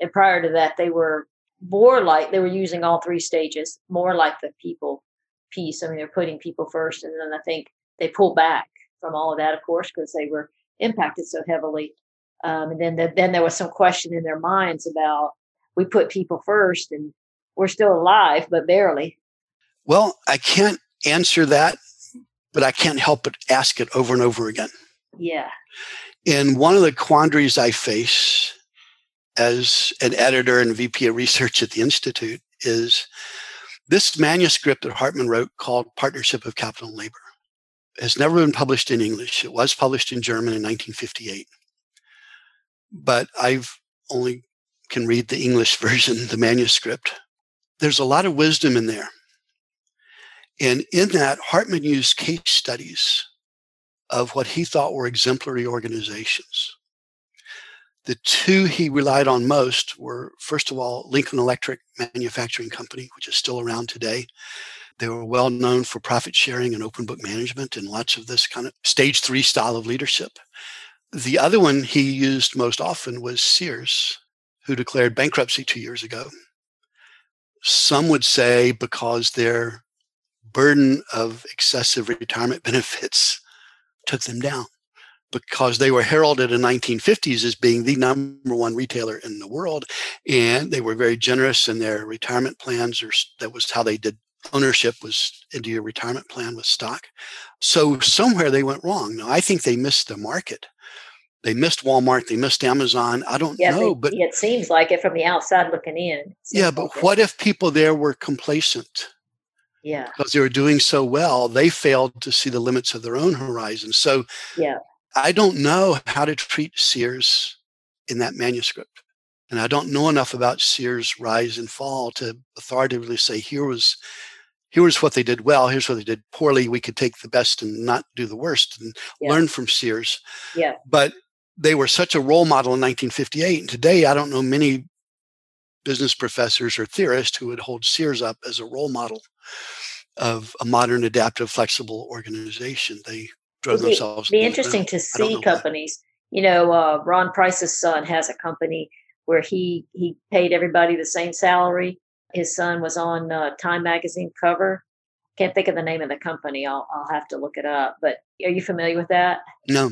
And prior to that, they were more like, they were using all three stages, more like the people piece. I mean, they're putting people first. And then I think they pulled back from all of that, of course, because they were impacted so heavily. Um, and then the, then there was some question in their minds about we put people first and we're still alive, but barely. Well, I can't answer that, but I can't help but ask it over and over again. Yeah. And one of the quandaries I face as an editor and VP of research at the Institute is this manuscript that Hartman wrote called Partnership of Capital and Labor has never been published in English. It was published in German in 1958 but I've only can read the English version, the manuscript. there's a lot of wisdom in there. And in that, Hartman used case studies of what he thought were exemplary organizations. The two he relied on most were, first of all, Lincoln Electric Manufacturing Company, which is still around today. They were well known for profit sharing and open book management and lots of this kind of stage three style of leadership. The other one he used most often was Sears, who declared bankruptcy two years ago. Some would say because their burden of excessive retirement benefits took them down because they were heralded in 1950s as being the number one retailer in the world and they were very generous in their retirement plans or that was how they did ownership was into your retirement plan with stock. So somewhere they went wrong. Now i think they missed the market. They missed walmart they missed amazon i don't yeah, know but it seems like it from the outside looking in. Yeah but like what if people there were complacent yeah. because they were doing so well they failed to see the limits of their own horizon so yeah. I don't know how to treat sears in that manuscript and i don't know enough about sears rise and fall to authoritatively say here was here was what they did well here's what they did poorly we could take the best and not do the worst and Yeah. learn from sears. Yeah. But they were such a role model in 1958 and today i don't know many business professors or theorists who would hold sears up as a role model of a modern adaptive flexible organization. They drove It'd themselves be interesting to see know why. companies you know uh, ron price's son has a company where he he paid everybody the same salary. His son was on uh, time magazine cover. Can't think of the name of the company. I'll, I'll have to look it up but are you familiar with that? No.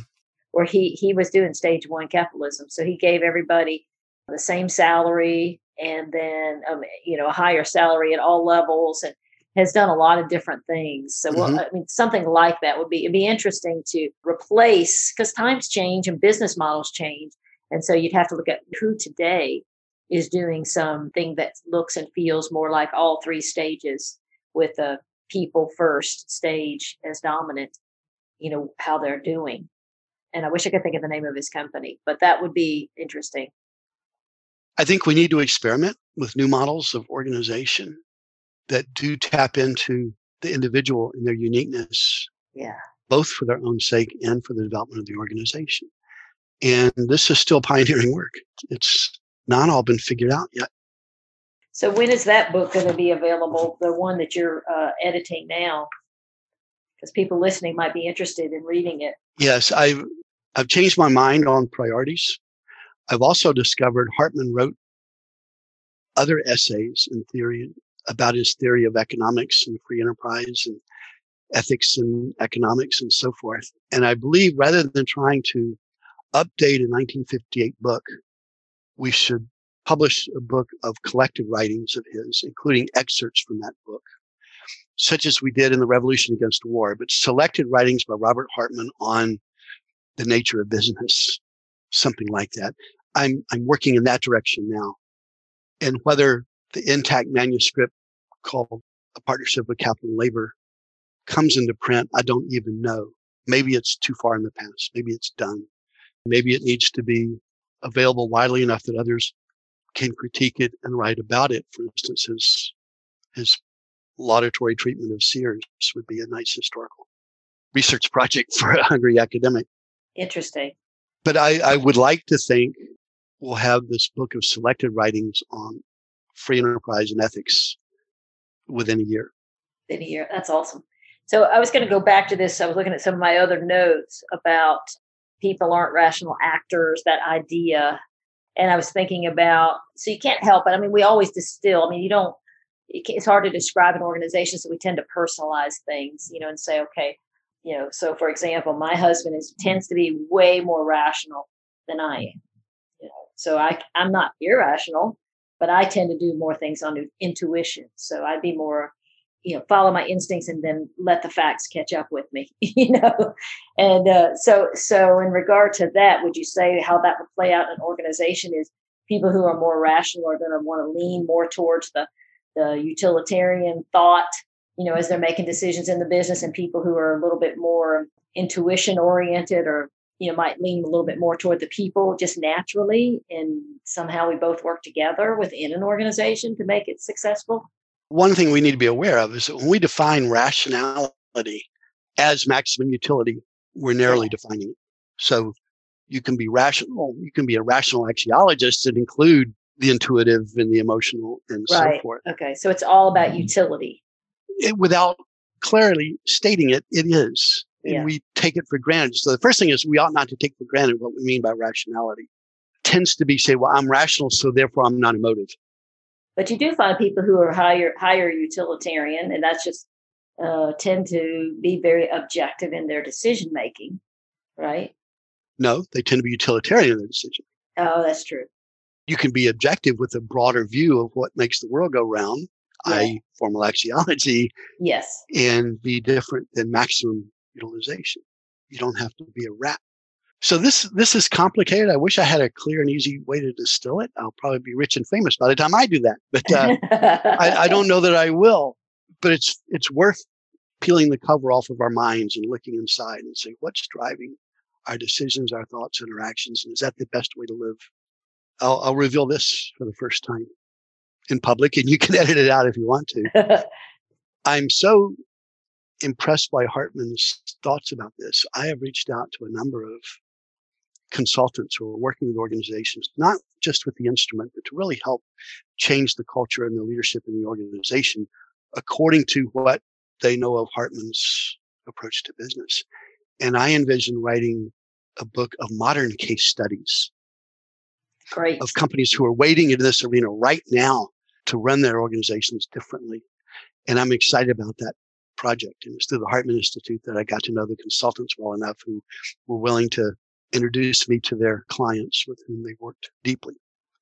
Where he he was doing stage one capitalism. So he gave everybody the same salary and then um, you know a higher salary at all levels and has done a lot of different things so well, Mhm. i mean something like that would be it'd be interesting to replace because times change and business models change and so you'd have to look at who today is doing something that looks and feels more like all three stages with the people first stage as dominant you know how they're doing and I wish I could think of the name of his company, but that would be interesting. i think we need to experiment with new models of organization that do tap into the individual and their uniqueness Yeah. both for their own sake and for the development of the organization. And this is still pioneering work. It's not all been figured out yet. So when is that book going to be available? The one that you're uh, editing now, because people listening might be interested in reading it. Yes, I've I've changed my mind on priorities. I've also discovered Hartman wrote other essays in theory about his theory of economics and free enterprise and ethics and economics and so forth. And I believe rather than trying to update a 1958 book, we should publish a book of collected writings of his, including excerpts from that book, such as we did in the Revolution Against War, but selected writings by Robert Hartman on the nature of business, something like that. I'm, I'm working in that direction now. And whether the intact manuscript called A Partnership with Capital and Labor comes into print, I don't even know. Maybe it's too far in the past. Maybe it's done. Maybe it needs to be available widely enough that others can critique it and write about it. For instance, his, his laudatory treatment of Sears would be a nice historical research project for a hungry academic. Interesting. But I, I would like to think we'll have this book of selected writings on free enterprise and ethics within a year. Within a year. That's awesome. So I was going to go back to this. I was looking at some of my other notes about people aren't rational actors, that idea. And I was thinking about, so you can't help it. I mean, we always distill. I mean, you don't, it's hard to describe an organization. So we tend to personalize things, you know, and say, okay, you know, so for example, my husband is tends to be way more rational than I am. You know, so I I'm not irrational, but I tend to do more things on intuition. So I'd be more, you know, follow my instincts and then let the facts catch up with me. You know, and uh, so so in regard to that, would you say how that would play out in an organization is people who are more rational are going to want to lean more towards the the utilitarian thought you know, as they're making decisions in the business and people who are a little bit more intuition oriented or, you know, might lean a little bit more toward the people just naturally. And somehow we both work together within an organization to make it successful. One thing we need to be aware of is that when we define rationality as maximum utility, we're narrowly defining it. So you can be rational, you can be a rational axiologist and include the intuitive and the emotional and right. so forth. Okay. So it's all about um, utility. It, without clearly stating it, it is. And Yeah. we take it for granted. So the first thing is we ought not to take for granted what we mean by rationality. Tends to be say, well, I'm rational, so therefore I'm not emotive. But you do find people who are higher higher utilitarian, and that's just uh, tend to be very objective in their decision making, right? No, they tend to be utilitarian in their decision. Oh, that's true. You can be objective with a broader view of what makes the world go round, Yeah. i.e., formal axiology, Yes. and be different than maximum utilization. You don't have to be a rat. So this this is complicated. I wish I had a clear and easy way to distill it. I'll probably be rich and famous by the time I do that. But uh, I, I don't know that I will. But it's it's worth peeling the cover off of our minds and looking inside and say what's driving our decisions, our thoughts, and our actions, and is that the best way to live? I'll, I'll reveal this for the first time in public, and you can edit it out if you want to. I'm so impressed by Hartman's thoughts about this. I have reached out to a number of consultants who are working with organizations, not just with the instrument, but to really help change the culture and the leadership in the organization according to what they know of Hartman's approach to business. And I envision writing a book of modern case studies Great. of companies who are waiting in this arena right now to run their organizations differently. And I'm excited about that project. And it's through the Hartman Institute that I got to know the consultants well enough who were willing to introduce me to their clients with whom they worked deeply.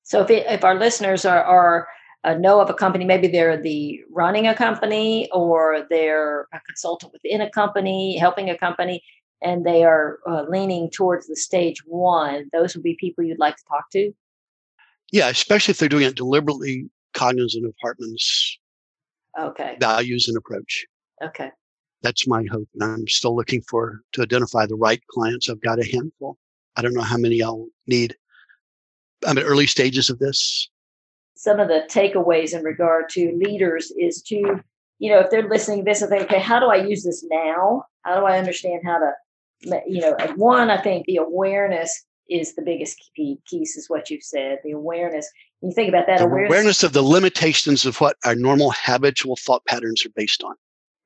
So if it, if our listeners are are uh, know of a company, maybe they're the running a company or they're a consultant within a company, helping a company, and they are uh, leaning towards the stage one. Those would be people you'd like to talk to. Yeah, especially if they're doing it deliberately cognizant of Hartman's Okay. values and approach. Okay. That's my hope. And I'm still looking for to identify the right clients. I've got a handful. I don't know how many I'll need. I'm at early stages of this. Some of the takeaways in regard to leaders is to, you know, if they're listening to this and think, okay, how do I use this now? How do I understand how to, you know, one, I think the awareness is the biggest key piece, is what you've said. The awareness. You think about that The awareness, awareness of the limitations of what our normal habitual thought patterns are based on.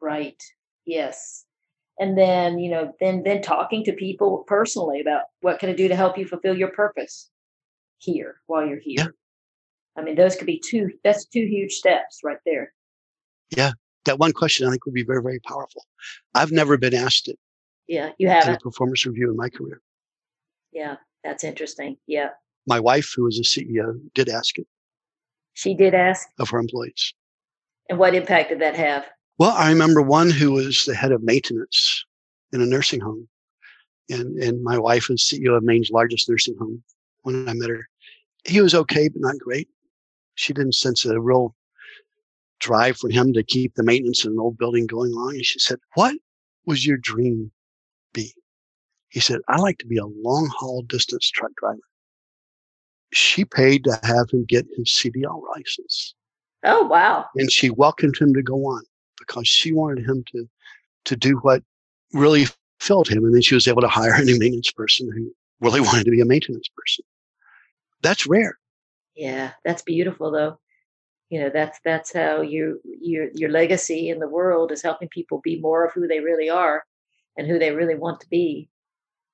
Right? Yes. And then, you know, then then talking to people personally about what can I do to help you fulfill your purpose here while you're here. Yeah. I mean, those could be two. That's two huge steps right there. Yeah. That one question I think would be very, very powerful. I've never been asked it Yeah, you in a haven't. performance review in my career. Yeah, that's interesting. Yeah, My wife, who was a CEO, did ask it she did ask. of her employees. And what impact did that have? Well, I remember one who was the head of maintenance in a nursing home. And, and my wife was CEO of Maine's largest nursing home when I met her. He was okay, but not great. She didn't sense a real drive for him to keep the maintenance in an old building going on. And she said, What was your dream be? He said, I like to be a long haul distance truck driver. She paid to have him get his CDL license Oh, wow. and she welcomed him to go on because she wanted him to to do what really filled him and then she was able to hire a new maintenance person who really wanted to be a maintenance person that's rare Yeah, that's beautiful though. You know, that's that's how you your your legacy in the world is helping people be more of who they really are and who they really want to be.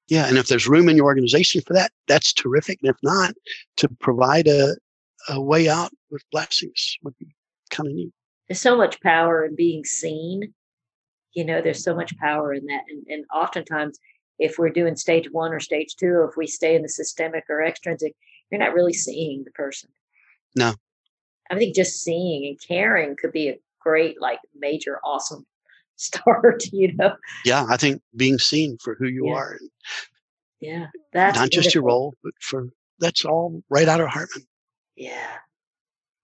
yeah and if there's room in your organization for that that's terrific and if not to provide a a way out with blessings would be kind of neat There's so much power in being seen. You know, there's so much power in that. And and oftentimes if we're doing stage one or stage two, if we stay in the systemic or extrinsic, you're not really seeing the person. No. I think just seeing and caring could be a great, like major, awesome start, you know. yeah i think being seen for who you Yeah. are and Yeah. That's not just your role but for that's all right out of hartman Yeah.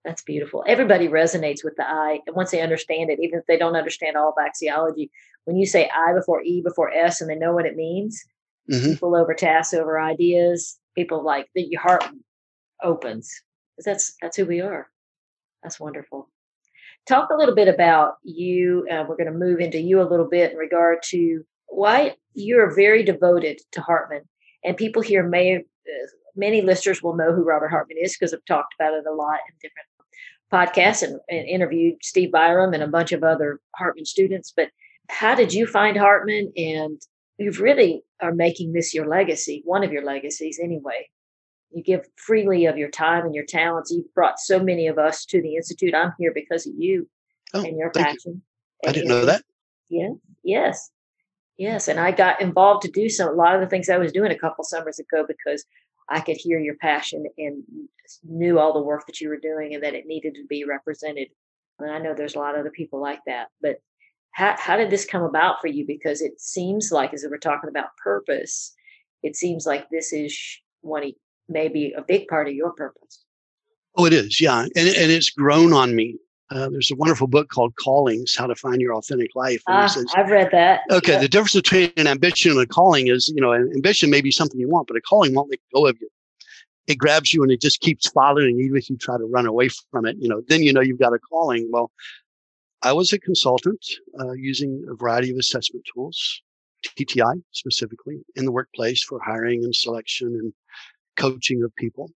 That's beautiful. Everybody resonates with the I. And once they understand it, even if they don't understand all of axiology, when you say I before E before S and they know what it means, hmm people over tasks, over ideas, people like that your heart opens. That's that's who we are. That's wonderful. talk a little bit about you. Uh, we're going to move into you a little bit in regard to why you're very devoted to Hartman. And people here may, uh, many listeners will know who Robert Hartman is because I've talked about it a lot in different podcasts and, and interviewed Steve Byrum and a bunch of other Hartman students. But how did you find Hartman? And you've really are making this your legacy, one of your legacies anyway. You give freely of your time and your talents. You've brought so many of us to the Institute. I'm here because of you oh, and your passion. You. I didn't know that. Yeah. Yes. Yes. And I got involved to do some, a lot of the things I was doing a couple summers ago because I could hear your passion and knew all the work that you were doing and that it needed to be represented. And I know there's a lot of other people like that. But how, how did this come about for you? Because it seems like, as we're talking about purpose, it seems like this is one maybe a big part of your purpose. Oh, it is, yeah, and and it's grown on me. Uh, there's a wonderful book called Callings: How to Find Your Authentic Life. Ah, says, I've read that. Okay, yeah. the difference between an ambition and a calling is, you know, an ambition may be something you want, but a calling won't let go of you. It grabs you and it just keeps following, even if you try to run away from it. You know, then you know you've got a calling. Well, I was a consultant uh, using a variety of assessment tools, TTI specifically, in the workplace for hiring and selection and coaching of people.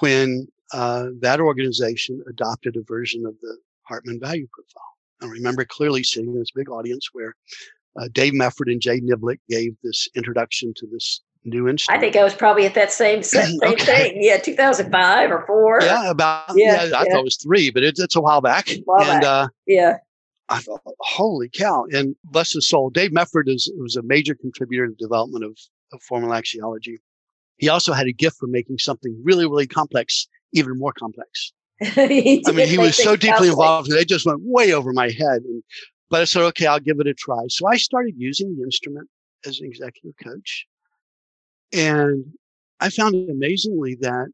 When uh, that organization adopted a version of the Hartman value profile. I remember clearly sitting in this big audience where uh, Dave Mefford and Jay Niblick gave this introduction to this new instrument. I think I was probably at that same same okay. thing. Yeah, 2005 or four. Yeah, about yeah. yeah I yeah. thought it was three, but it's it's a while back. A While and back. Uh, yeah. I thought, holy cow! And bless his soul, Dave Mefford is was a major contributor to the development of, of formal axiology. He also had a gift for making something really, really complex even more complex. I mean, he was so deeply involved, they just went way over my head. And, but I said, okay, I'll give it a try. So I started using the instrument as an executive coach. And I found amazingly that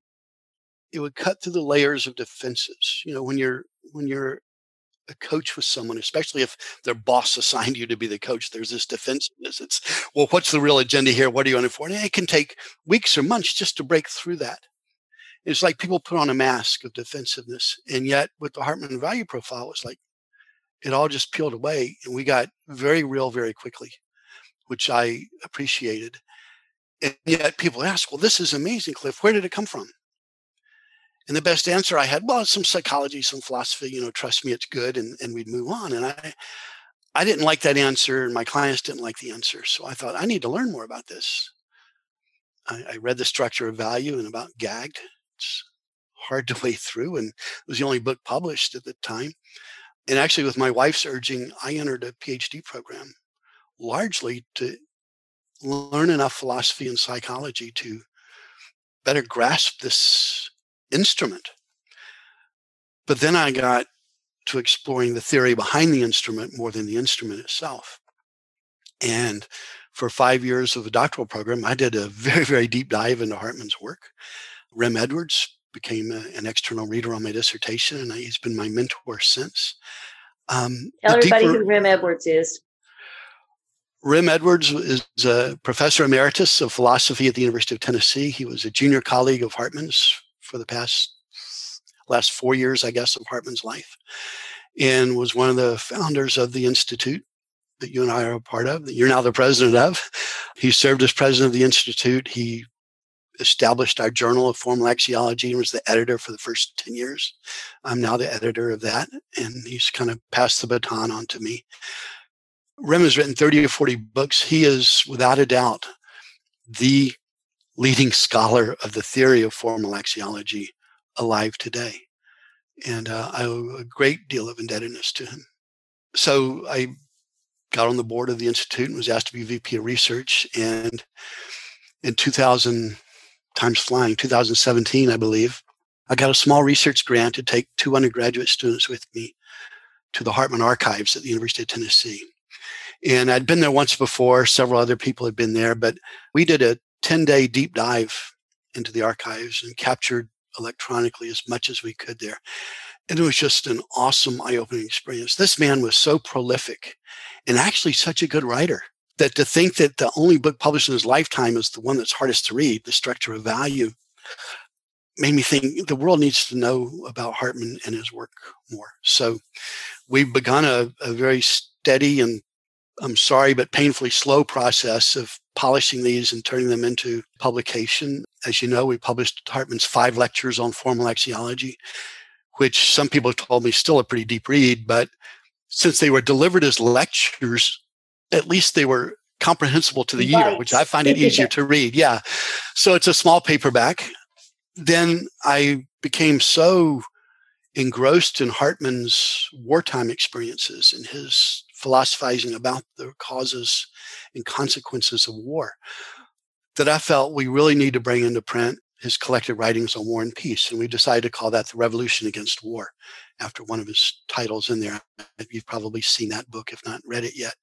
it would cut through the layers of defenses. You know, when you're when you're a coach with someone, especially if their boss assigned you to be the coach, there's this defensiveness. It's well, what's the real agenda here? What are you on it for? And it can take weeks or months just to break through that. It's like people put on a mask of defensiveness. And yet with the Hartman value profile, it's like it all just peeled away and we got very real very quickly, which I appreciated. And yet people ask, well, this is amazing, Cliff. Where did it come from? And the best answer I had, well, some psychology, some philosophy, you know, trust me, it's good. And, and we'd move on. And I, I didn't like that answer and my clients didn't like the answer. So I thought I need to learn more about this. I, I read the structure of value and about gagged it's hard to wade through, and it was the only book published at the time. And actually, with my wife's urging, I entered a PhD program largely to learn enough philosophy and psychology to better grasp this instrument. But then I got to exploring the theory behind the instrument more than the instrument itself. And for five years of a doctoral program, I did a very, very deep dive into Hartman's work. Rem Edwards became a, an external reader on my dissertation, and he's been my mentor since. Um, Tell everybody deeper, who Rem Edwards is. Rem Edwards is a professor emeritus of philosophy at the University of Tennessee. He was a junior colleague of Hartman's for the past last four years, I guess, of Hartman's life, and was one of the founders of the institute that you and I are a part of. That you're now the president of. He served as president of the institute. He established our Journal of Formal Axiology and was the editor for the first 10 years. I'm now the editor of that, and he's kind of passed the baton on to me. Rem has written 30 or 40 books. He is, without a doubt, the leading scholar of the theory of formal axiology alive today. And uh, I owe a great deal of indebtedness to him. So I got on the board of the Institute and was asked to be VP of research. And in 2000, time's flying, 2017, I believe, I got a small research grant to take two undergraduate students with me to the Hartman Archives at the University of Tennessee. And I'd been there once before, several other people had been there, but we did a 10 day deep dive into the archives and captured electronically as much as we could there. And it was just an awesome, eye opening experience. This man was so prolific and actually such a good writer that to think that the only book published in his lifetime is the one that's hardest to read, The Structure of Value, made me think the world needs to know about Hartman and his work more. So we've begun a, a very steady and I'm sorry, but painfully slow process of polishing these and turning them into publication. As you know, we published Hartman's five lectures on formal axiology, which some people have told me still a pretty deep read, but since they were delivered as lectures, at least they were comprehensible to the right. ear, which I find it easier to read. Yeah. So it's a small paperback. Then I became so engrossed in Hartman's wartime experiences and his philosophizing about the causes and consequences of war that I felt we really need to bring into print his collected writings on war and peace. And we decided to call that The Revolution Against War after one of his titles in there. You've probably seen that book, if not read it yet.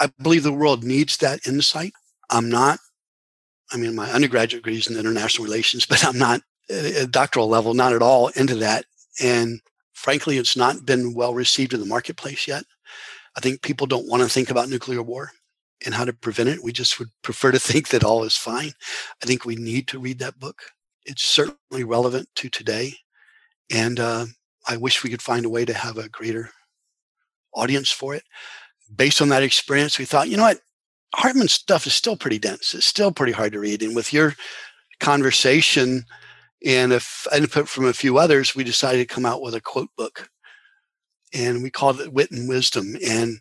I believe the world needs that insight. I'm not, I mean, my undergraduate degree is in international relations, but I'm not at a doctoral level, not at all into that. And frankly, it's not been well received in the marketplace yet. I think people don't want to think about nuclear war and how to prevent it. We just would prefer to think that all is fine. I think we need to read that book. It's certainly relevant to today. And uh, I wish we could find a way to have a greater audience for it. Based on that experience, we thought, you know what? Hartman's stuff is still pretty dense. It's still pretty hard to read. And with your conversation and if input from a few others, we decided to come out with a quote book. And we called it Wit and Wisdom. And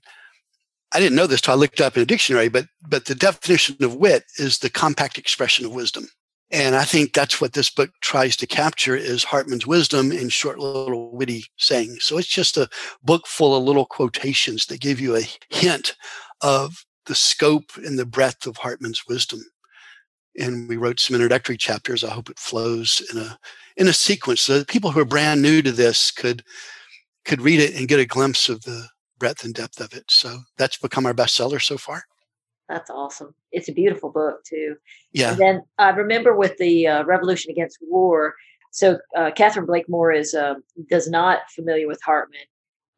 I didn't know this till I looked up in a dictionary, but but the definition of wit is the compact expression of wisdom. And I think that's what this book tries to capture is Hartman's wisdom in short little witty sayings. So it's just a book full of little quotations that give you a hint of the scope and the breadth of Hartman's wisdom. And we wrote some introductory chapters. I hope it flows in a in a sequence so that people who are brand new to this could could read it and get a glimpse of the breadth and depth of it. So that's become our bestseller so far. That's awesome. It's a beautiful book too. Yeah. And then I remember with the uh, Revolution Against War. So uh, Catherine Blakemore is uh, does not familiar with Hartman,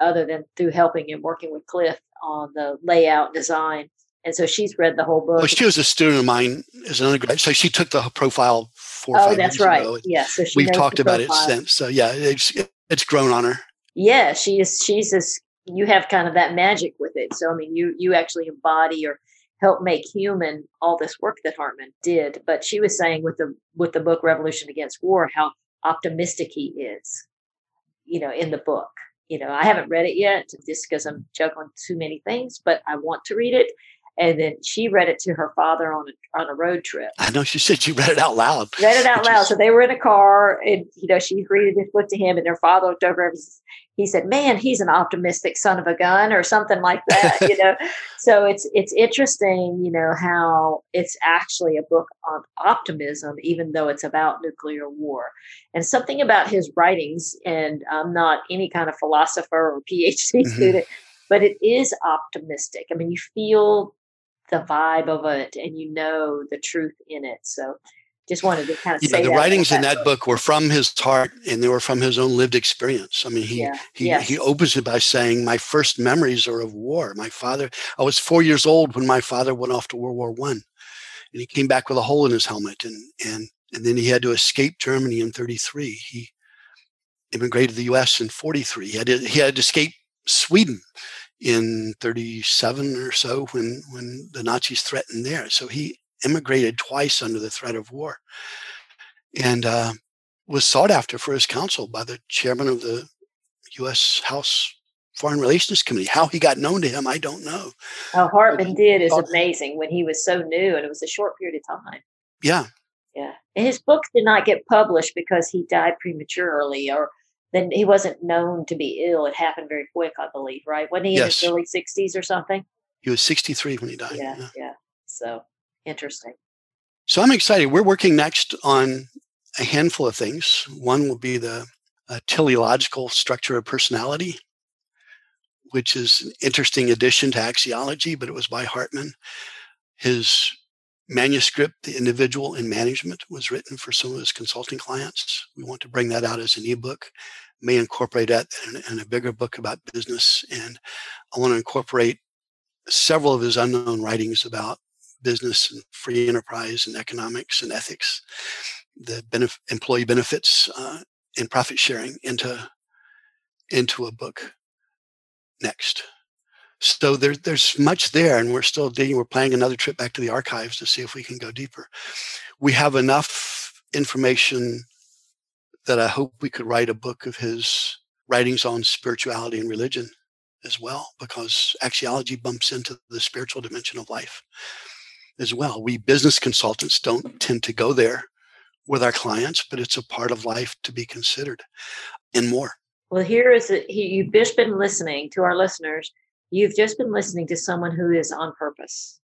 other than through helping and working with Cliff on the layout design. And so she's read the whole book. Well, she was a student of mine as an undergrad, so she took the profile four. Oh, that's right. Yeah, so we've talked about it since. So yeah, it's it's grown on her. Yeah, she is. She's as you have kind of that magic with it. So I mean, you you actually embody or help make human all this work that Hartman did. But she was saying with the with the book Revolution Against War how optimistic he is, you know, in the book. You know, I haven't read it yet just because I'm juggling too many things, but I want to read it. And then she read it to her father on a on a road trip. I know she said she read it out loud. Read it out loud. Is... So they were in a car, and you know she read this book to him, and their father looked over and he said, "Man, he's an optimistic son of a gun," or something like that. you know, so it's it's interesting, you know, how it's actually a book on optimism, even though it's about nuclear war, and something about his writings. And I'm not any kind of philosopher or PhD mm-hmm. student, but it is optimistic. I mean, you feel the vibe of it and you know the truth in it. So just wanted to kind of yeah, the writings in that book. book. were from his heart and they were from his own lived experience. I mean, he yeah. he yes. he opens it by saying, "My first memories are of war. My father. I was four years old when my father went off to World War One, and he came back with a hole in his helmet, and and and then he had to escape Germany in '33. He immigrated to the U.S. in '43. He had to, he had to escape Sweden in 37 or so when when the Nazis threatened there. So he immigrated twice under the threat of war and uh, was sought after for his counsel by the chairman of the U.S. House Foreign Relations Committee. How he got known to him, I don't know. How Hartman did is amazing when he was so new and it was a short period of time. Yeah. Yeah. And his books did not get published because he died prematurely or then he wasn't known to be ill. It happened very quick, I believe, right? Wasn't he yes. in his early 60s or something? He was 63 when he died. Yeah, yeah. yeah. So interesting. So I'm excited. We're working next on a handful of things. One will be the uh, teleological structure of personality, which is an interesting addition to axiology, but it was by Hartman. His manuscript, The Individual in Management, was written for some of his consulting clients. We want to bring that out as an ebook, may incorporate that in, in a bigger book about business. And I want to incorporate several of his unknown writings about business and free enterprise and economics and ethics the benef- employee benefits uh, and profit sharing into into a book next. So there's there's much there, and we're still digging. We're planning another trip back to the archives to see if we can go deeper. We have enough information that I hope we could write a book of his writings on spirituality and religion as well, because axiology bumps into the spiritual dimension of life as well. We business consultants don't tend to go there with our clients, but it's a part of life to be considered and more. Well, here is. You've just been listening to our listeners. You've just been listening to someone who is on purpose.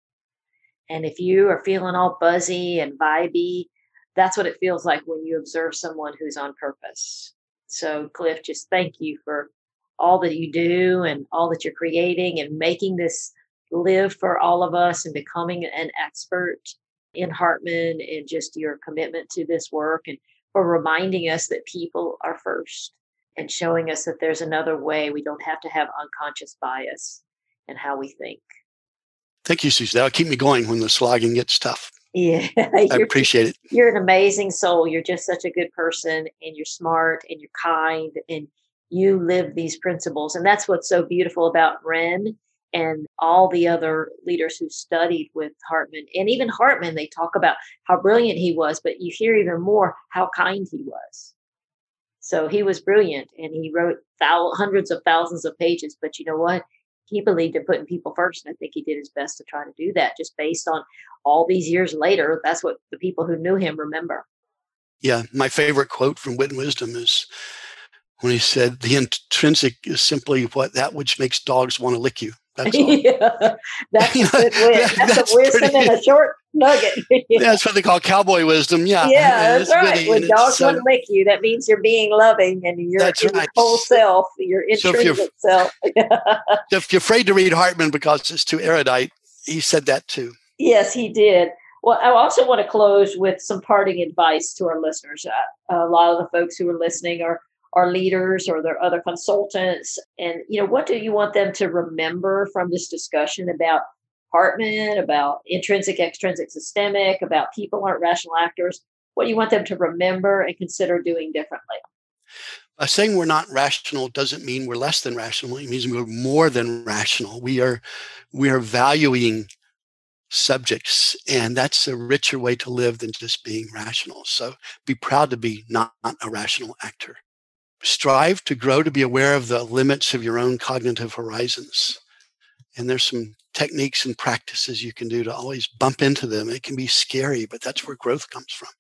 And if you are feeling all buzzy and vibey, that's what it feels like when you observe someone who's on purpose. So, Cliff, just thank you for all that you do and all that you're creating and making this live for all of us and becoming an expert in Hartman and just your commitment to this work and for reminding us that people are first and showing us that there's another way. We don't have to have unconscious bias in how we think. Thank you, Suzie. That'll keep me going when the slogging gets tough. Yeah. I appreciate it. You're an amazing soul. You're just such a good person and you're smart and you're kind and you live these principles. And that's what's so beautiful about Rem and all the other leaders who studied with Hartman. And even Hartman, they talk about how brilliant he was, but you hear even more how kind he was. So he was brilliant and he wrote thousands, hundreds of thousands of pages. But you know what? He believed in putting people first. And I think he did his best to try to do that just based on all these years later. That's what the people who knew him remember. Yeah. My favorite quote from Wit and Wisdom is when he said, The intrinsic is simply what that which makes dogs want to lick you. That's yeah, that's a good win. That's, that's a wisdom pretty, and a short nugget. yeah. That's what they call cowboy wisdom. Yeah, yeah, that's right. When dogs want to lick you, that means you're being loving and you're that's right. your whole self, your intrinsic so self. if you're afraid to read Hartman because it's too erudite, he said that too. Yes, he did. Well, I also want to close with some parting advice to our listeners. Uh, a lot of the folks who are listening are our leaders or their other consultants? And you know what do you want them to remember from this discussion about hartman about intrinsic extrinsic systemic about people aren't rational actors? What do you want them to remember and consider doing differently? Uh, saying we're not rational doesn't mean we're less than rational. It means we're more than rational. We are we are valuing subjects and that's a richer way to live than just being rational. So be proud to be not, not a rational actor strive to grow to be aware of the limits of your own cognitive horizons. And there's some techniques and practices you can do to always bump into them. It can be scary, but that's where growth comes from.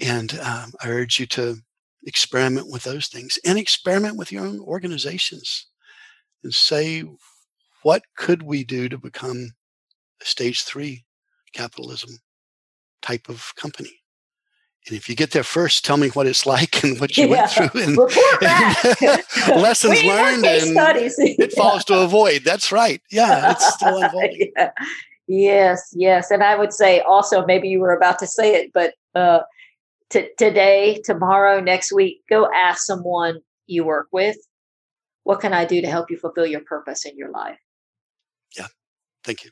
And um, I urge you to experiment with those things and experiment with your own organizations and say, what could we do to become a stage three capitalism type of company? And if you get there first, tell me what it's like and what you yeah. went through and, and lessons learned and pitfalls yeah. to avoid. That's right. Yeah, it's still unfolding. yeah. Yes, yes. And I would say also, maybe you were about to say it, but uh, t- today, tomorrow, next week, go ask someone you work with, what can I do to help you fulfill your purpose in your life? Yeah. Thank you.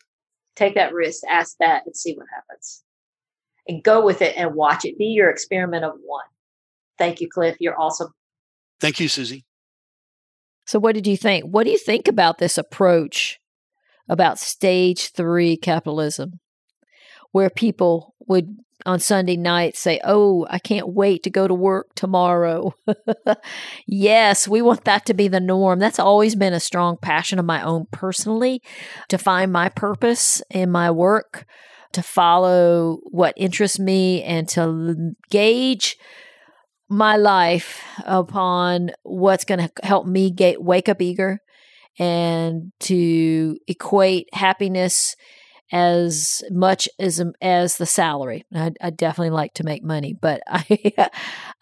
Take that risk, ask that, and see what happens and go with it and watch it. Be your experiment of one. Thank you, Cliff. You're awesome. Thank you, Suzie. So, what did you think? What do you think about this approach about stage three capitalism, where people would on Sunday night say, Oh, I can't wait to go to work tomorrow? yes, we want that to be the norm. That's always been a strong passion of my own personally to find my purpose in my work to follow what interests me and to gauge my life upon what's going to help me get wake up eager and to equate happiness as much as as the salary. I, I, definitely like to make money, but I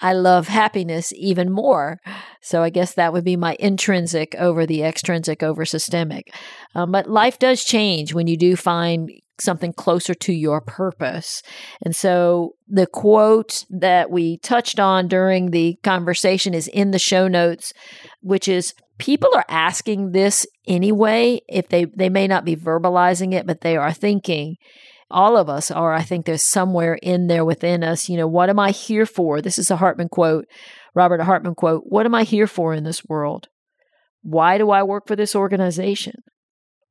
I love happiness even more. So I guess that would be my intrinsic over the extrinsic over systemic. Um, but life does change when you do find something closer to your purpose. And so the quote that we touched on during the conversation is in the show notes, which is people are asking this anyway if they they may not be verbalizing it but they are thinking all of us are. I think there's somewhere in there within us, you know, what am I here for? This is a Hartman quote, Robert Hartman quote. What am I here for in this world? Why do I work for this organization?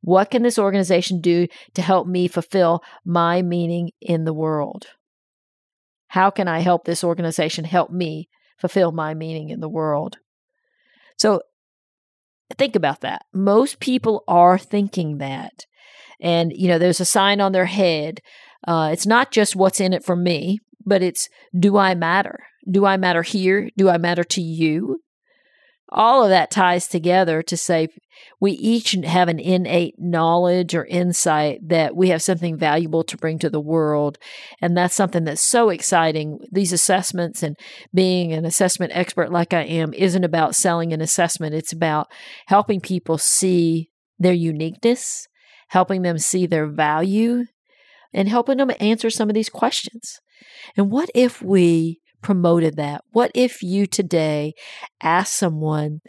What can this organization do to help me fulfill my meaning in the world? How can I help this organization help me fulfill my meaning in the world? So think about that. Most people are thinking that. And, you know, there's a sign on their head. Uh, it's not just what's in it for me, but it's do I matter? Do I matter here? Do I matter to you? All of that ties together to say we each have an innate knowledge or insight that we have something valuable to bring to the world. And that's something that's so exciting. These assessments and being an assessment expert like I am isn't about selling an assessment, it's about helping people see their uniqueness, helping them see their value, and helping them answer some of these questions. And what if we promoted that? What if you today ask someone,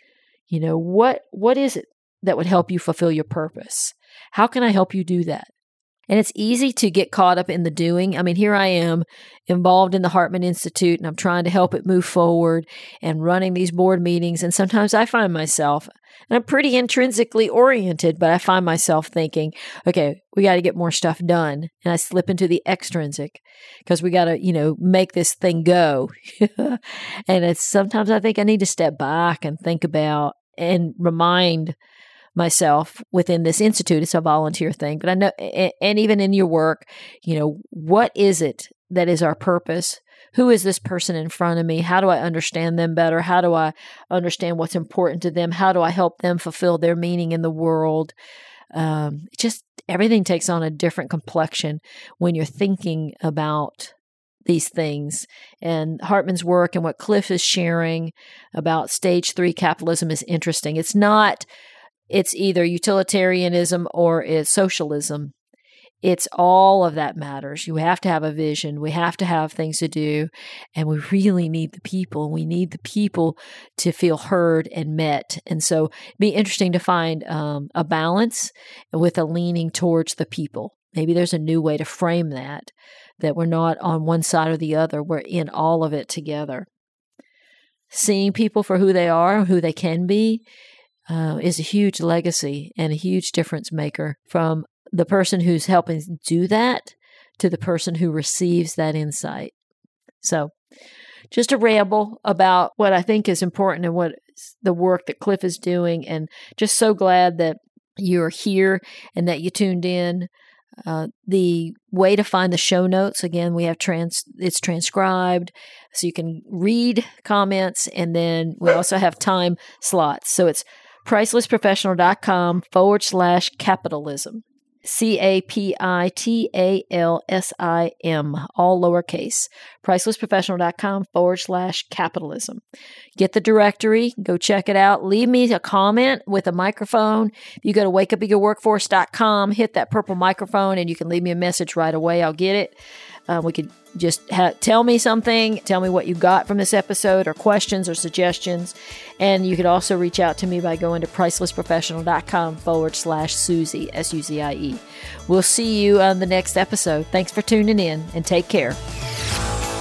you know, what what is it that would help you fulfill your purpose? How can I help you do that? And it's easy to get caught up in the doing. I mean, here I am involved in the Hartman Institute and I'm trying to help it move forward and running these board meetings. And sometimes I find myself, and I'm pretty intrinsically oriented, but I find myself thinking, okay, we got to get more stuff done. And I slip into the extrinsic because we got to, you know, make this thing go. and it's sometimes I think I need to step back and think about and remind myself within this institute. It's a volunteer thing, but I know, and even in your work, you know, what is it that is our purpose? Who is this person in front of me? How do I understand them better? How do I understand what's important to them? How do I help them fulfill their meaning in the world? Um, just everything takes on a different complexion when you're thinking about these things. And Hartman's work and what Cliff is sharing about stage three capitalism is interesting. It's not it's either utilitarianism or it's socialism. It's all of that matters. You have to have a vision. We have to have things to do. And we really need the people. We need the people to feel heard and met. And so be interesting to find um, a balance with a leaning towards the people. Maybe there's a new way to frame that, that we're not on one side or the other. We're in all of it together. Seeing people for who they are, who they can be, uh, is a huge legacy and a huge difference maker from the person who's helping do that to the person who receives that insight. So, just a ramble about what I think is important and what the work that Cliff is doing, and just so glad that you're here and that you tuned in. Uh, the way to find the show notes again, we have trans. It's transcribed, so you can read comments, and then we also have time slots. So it's pricelessprofessional.com forward slash capitalism. C A P I T A L S I M, all lowercase. Pricelessprofessional.com forward slash capitalism. Get the directory, go check it out. Leave me a comment with a microphone. You go to wakeupeagerworkforce.com, hit that purple microphone, and you can leave me a message right away. I'll get it. Uh, we could just ha- tell me something, tell me what you got from this episode, or questions or suggestions. And you could also reach out to me by going to pricelessprofessional.com forward slash Suzie, S U Z I E. We'll see you on the next episode. Thanks for tuning in and take care.